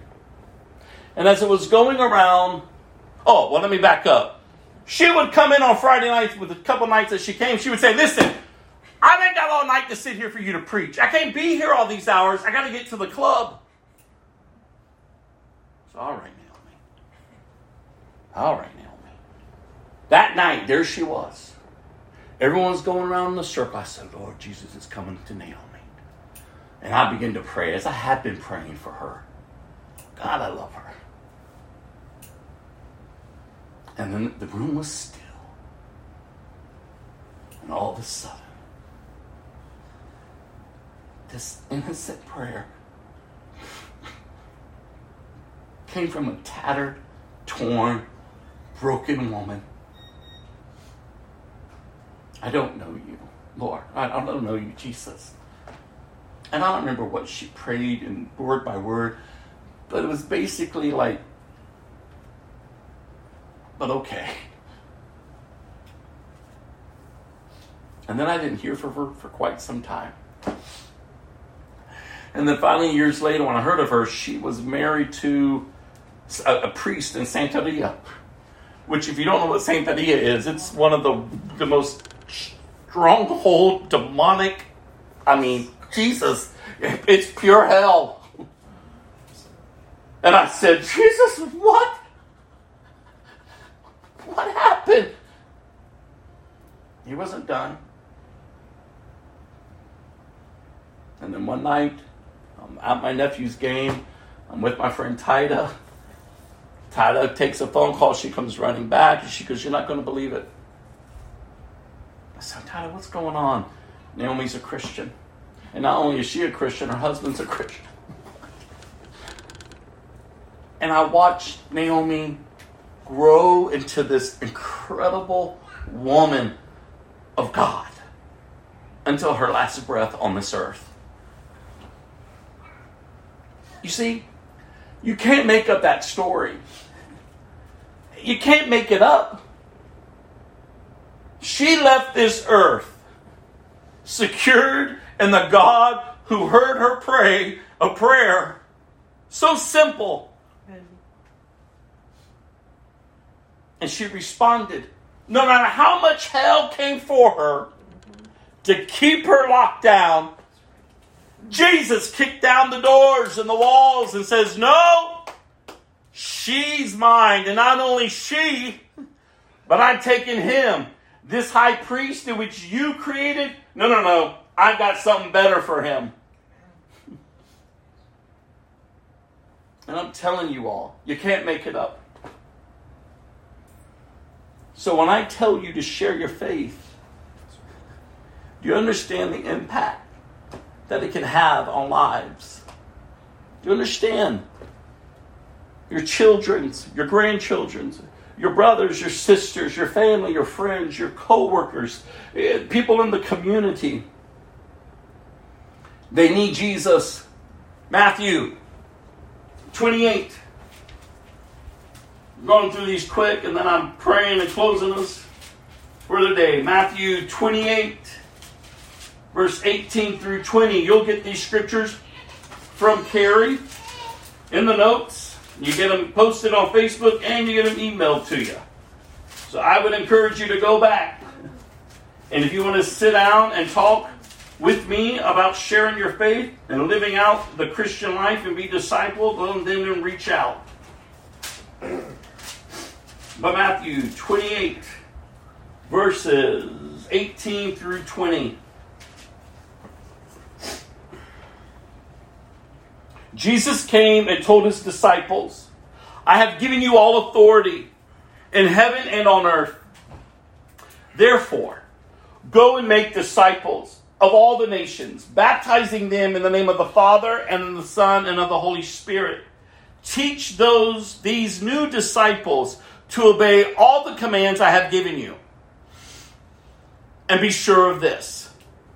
And as it was going around, oh, well, let me back up. She would come in on Friday nights with a couple nights that she came. She would say, Listen, I ain't got all night to sit here for you to preach. I can't be here all these hours. I got to get to the club. It's all right, Naomi. All right, Naomi. That night, there she was. Everyone's going around in the circle. I said, Lord Jesus is coming to Naomi. And I began to pray as I had been praying for her. God, I love her. And then the room was still. And all of a sudden, this innocent prayer came from a tattered, torn, broken woman. I don't know you, Lord. I don't know you, Jesus. And I don't remember what she prayed in word by word, but it was basically like, but okay. And then I didn't hear from her for quite some time. And then finally, years later, when I heard of her, she was married to a, a priest in Santeria. Which, if you don't know what Santeria is, it's one of the, the most stronghold, demonic. I mean, Jesus, it's pure hell. And I said, Jesus, what? What happened? He wasn't done. And then one night, I'm at my nephew's game. I'm with my friend Tida. Tida takes a phone call. She comes running back. And she goes, You're not going to believe it. I said, Tida, what's going on? Naomi's a Christian. And not only is she a Christian, her husband's a Christian. and I watched Naomi grow into this incredible woman of God until her last breath on this earth. You see, you can't make up that story. You can't make it up. She left this earth secured in the God who heard her pray a prayer so simple. And she responded. No matter how much hell came for her to keep her locked down, Jesus kicked down the doors and the walls and says, No, she's mine. And not only she, but I'm taking him. this high priest in which you created? No, no, no. I've got something better for him. And I'm telling you all, you can't make it up. So when I tell you to share your faith, do you understand the impact that it can have on lives? Do you understand? Your children's, your grandchildren's, your brothers, your sisters, your family, your friends, your co-workers, eh, people in the community. They need Jesus. Matthew 28. Going through these quick and then I'm praying and closing us for the day. Matthew 28, verse 18 through 20. You'll get these scriptures from Carrie in the notes. You get them posted on Facebook and you get them emailed to you. So I would encourage you to go back. And if you want to sit down and talk with me about sharing your faith and living out the Christian life and be discipled, then, then reach out. But Matthew 28, verses 18 through 20. Jesus came and told his disciples, I have given you all authority in heaven and on earth. Therefore, go and make disciples of all the nations, baptizing them in the name of the Father and of the Son and of the Holy Spirit. Teach those these new disciples to obey all the commands I have given you. And be sure of this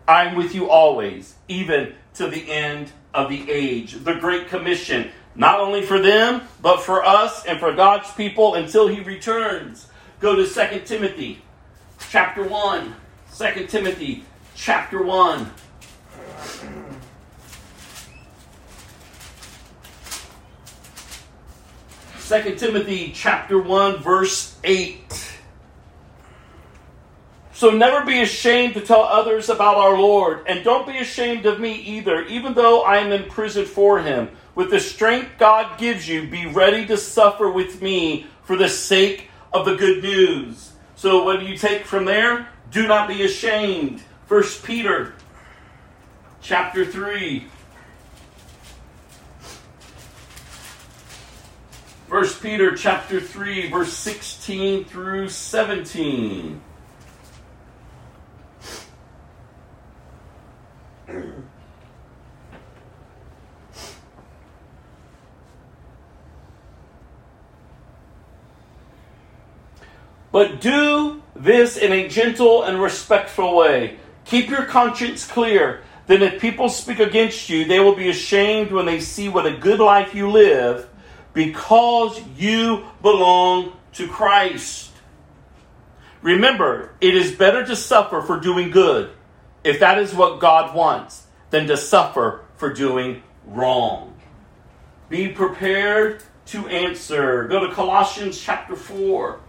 I am with you always, even to the end of the age. The Great Commission, not only for them, but for us and for God's people until He returns. Go to 2 Timothy chapter 1. 2 Timothy chapter 1. Second Timothy chapter 1 verse 8. So never be ashamed to tell others about our Lord, and don't be ashamed of me either, even though I am in prison for him. With the strength God gives you, be ready to suffer with me for the sake of the good news. So what do you take from there? Do not be ashamed. First Peter chapter 3 First Peter chapter 3 verse 16 through 17. But do this in a gentle and respectful way. Keep your conscience clear. Then, if people speak against you, they will be ashamed when they see what a good life you live because you belong to Christ. Remember, it is better to suffer for doing good, if that is what God wants, than to suffer for doing wrong. Be prepared to answer. Go to Colossians chapter 4.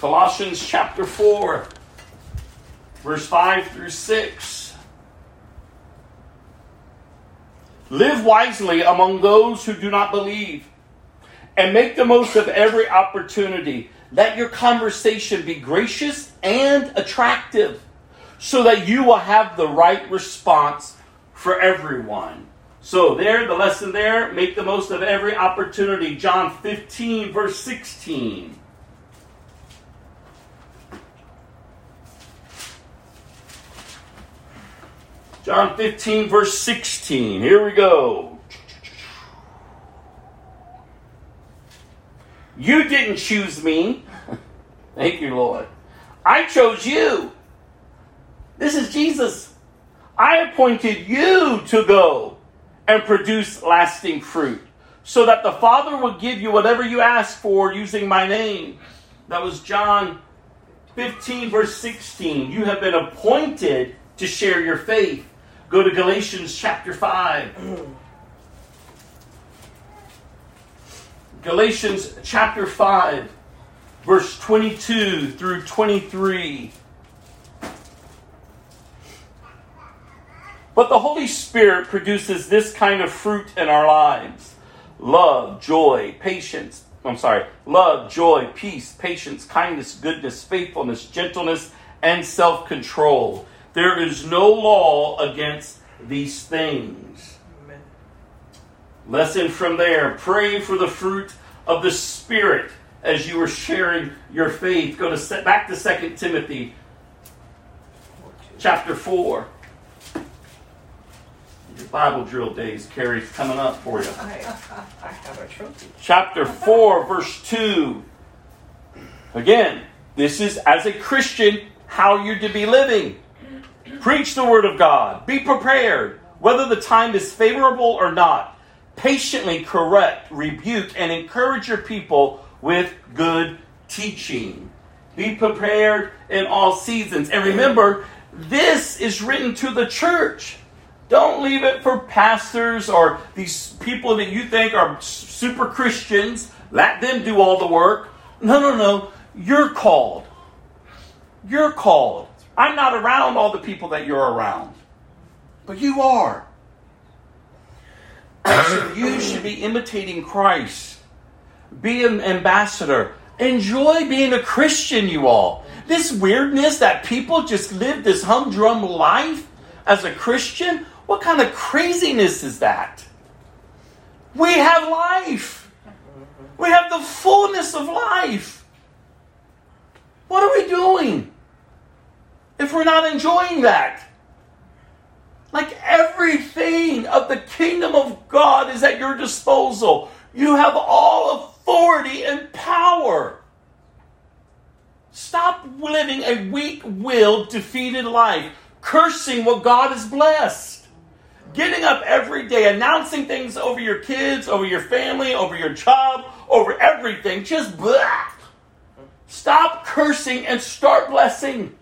Colossians chapter 4, verse 5 through 6. Live wisely among those who do not believe, and make the most of every opportunity. Let your conversation be gracious and attractive, so that you will have the right response for everyone. So, there, the lesson there, make the most of every opportunity. John 15, verse 16. John 15, verse 16. Here we go. You didn't choose me. Thank you, Lord. I chose you. This is Jesus. I appointed you to go and produce lasting fruit so that the Father will give you whatever you ask for using my name. That was John 15, verse 16. You have been appointed to share your faith. Go to Galatians chapter 5. Galatians chapter 5, verse 22 through 23. But the Holy Spirit produces this kind of fruit in our lives love, joy, patience. I'm sorry, love, joy, peace, patience, kindness, goodness, faithfulness, gentleness, and self control. There is no law against these things. Amen. Lesson from there pray for the fruit of the Spirit as you are sharing your faith. Go to back to 2 Timothy chapter 4. Your Bible drill days, Carrie's coming up for you. I, I have a trophy. Chapter 4, verse 2. Again, this is as a Christian how you're to be living. Preach the word of God. Be prepared, whether the time is favorable or not. Patiently correct, rebuke, and encourage your people with good teaching. Be prepared in all seasons. And remember, this is written to the church. Don't leave it for pastors or these people that you think are super Christians. Let them do all the work. No, no, no. You're called. You're called. I'm not around all the people that you're around, but you are. So you should be imitating Christ. Be an ambassador. Enjoy being a Christian, you all. This weirdness that people just live this humdrum life as a Christian, what kind of craziness is that? We have life. We have the fullness of life. What are we doing if we're not enjoying that? Like everything of the kingdom of God is at your disposal. You have all authority and power. Stop living a weak willed, defeated life, cursing what God has blessed. Getting up every day, announcing things over your kids, over your family, over your job, over everything. Just blah. Stop cursing and start blessing.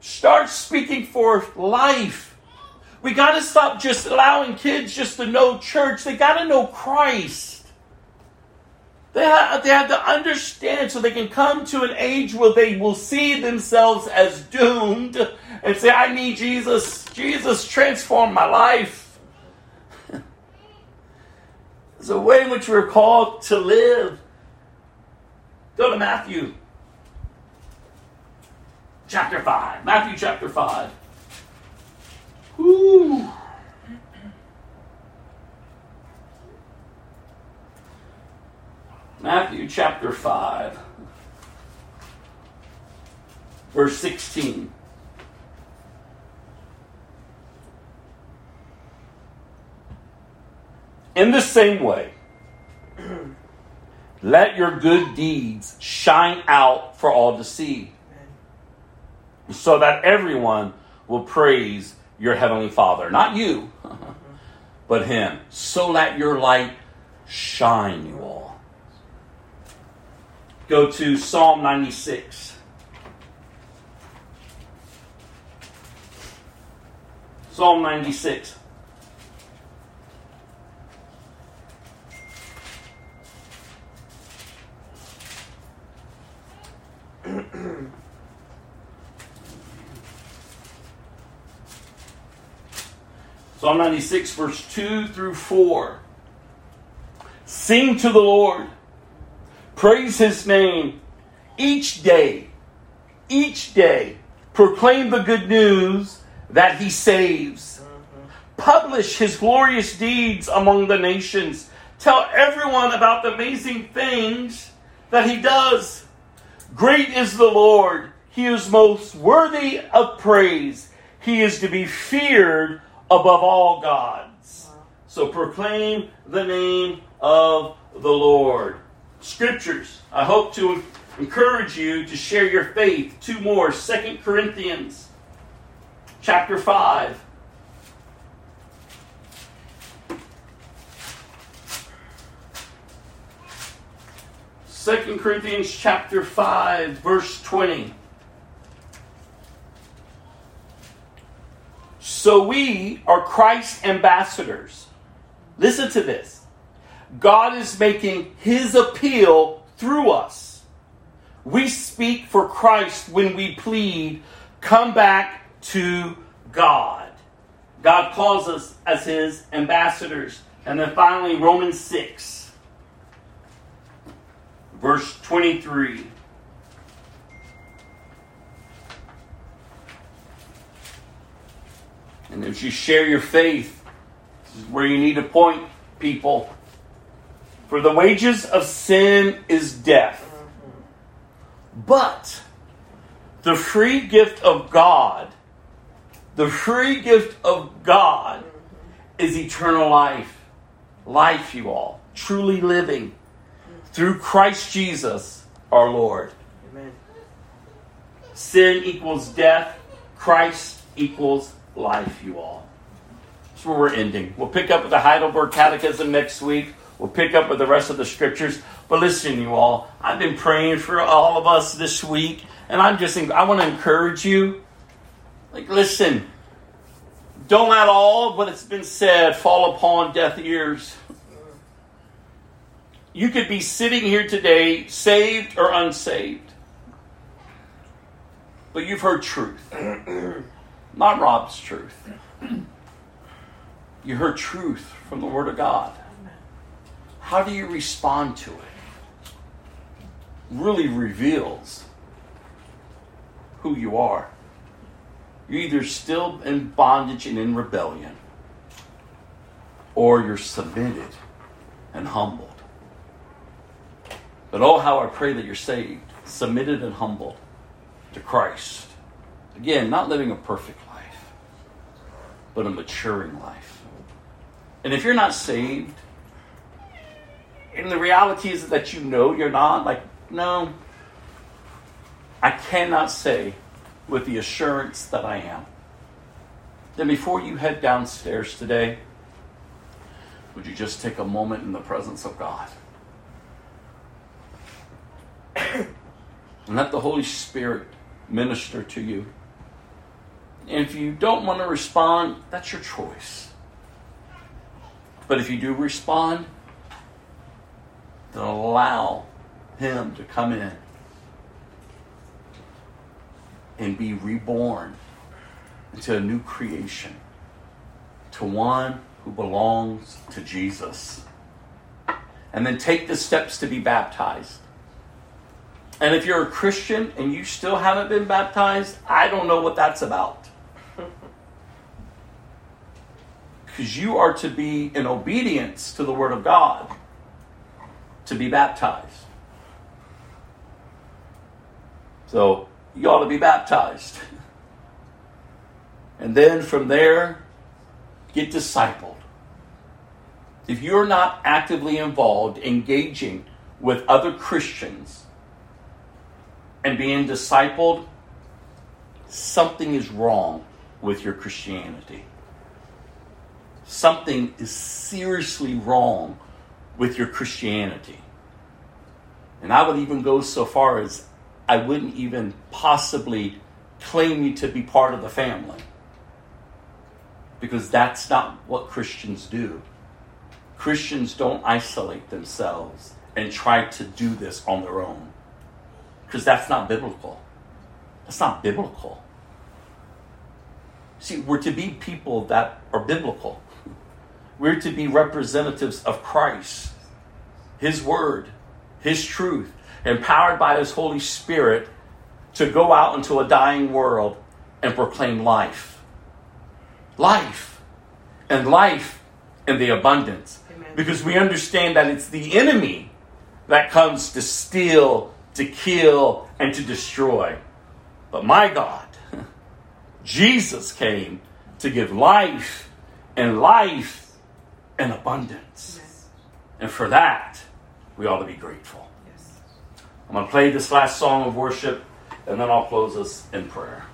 Start speaking forth life. We got to stop just allowing kids just to know church. They got to know Christ. They have, they have to understand so they can come to an age where they will see themselves as doomed and say, I need Jesus. Jesus transformed my life. There's a way in which we're called to live. Go to Matthew chapter 5. Matthew chapter 5. Woo. Matthew chapter 5, verse 16. In the same way, let your good deeds shine out for all to see, so that everyone will praise your heavenly Father. Not you, but Him. So let your light shine, you all. Go to Psalm 96. Psalm 96. Psalm 96, verse 2 through 4. Sing to the Lord, praise his name each day. Each day, proclaim the good news that he saves. Publish his glorious deeds among the nations. Tell everyone about the amazing things that he does. Great is the Lord. He is most worthy of praise. He is to be feared above all gods. So proclaim the name of the Lord. Scriptures. I hope to encourage you to share your faith. Two more. Second Corinthians chapter 5. Second Corinthians chapter 5, verse 20. So we are Christ's ambassadors. Listen to this. God is making his appeal through us. We speak for Christ when we plead, come back to God. God calls us as his ambassadors. And then finally, Romans 6, verse 23. And as you share your faith, this is where you need to point people. For the wages of sin is death. But the free gift of God, the free gift of God is eternal life. Life, you all, truly living through Christ Jesus our Lord. Amen. Sin equals death, Christ equals life, you all. That's where we're ending. We'll pick up with the Heidelberg Catechism next week. We'll pick up with the rest of the scriptures. But listen, you all, I've been praying for all of us this week, and I'm just, I want to encourage you. Like, listen, don't let all of what has been said fall upon deaf ears. You could be sitting here today, saved or unsaved, but you've heard truth not Rob's truth. You heard truth from the Word of God. How do you respond to it? Really reveals who you are. You're either still in bondage and in rebellion, or you're submitted and humbled. But oh, how I pray that you're saved, submitted and humbled to Christ. Again, not living a perfect life, but a maturing life. And if you're not saved, and the reality is that you know you're not, like, no, I cannot say with the assurance that I am. Then before you head downstairs today, would you just take a moment in the presence of God? and let the Holy Spirit minister to you. And if you don't want to respond, that's your choice. But if you do respond, then allow Him to come in and be reborn into a new creation, to one who belongs to Jesus. And then take the steps to be baptized. And if you're a Christian and you still haven't been baptized, I don't know what that's about. Because you are to be in obedience to the Word of God to be baptized. So you ought to be baptized. And then from there, get discipled. If you're not actively involved, engaging with other Christians and being discipled, something is wrong with your Christianity. Something is seriously wrong with your Christianity. And I would even go so far as I wouldn't even possibly claim you to be part of the family. Because that's not what Christians do. Christians don't isolate themselves and try to do this on their own. Because that's not biblical. That's not biblical. See, we're to be people that are biblical. We're to be representatives of Christ, His Word, His truth, empowered by His Holy Spirit to go out into a dying world and proclaim life. Life. And life in the abundance. Amen. Because we understand that it's the enemy that comes to steal, to kill, and to destroy. But my God, Jesus came to give life and life in abundance. Yes. And for that, we ought to be grateful. Yes. I'm going to play this last song of worship, and then I'll close us in prayer.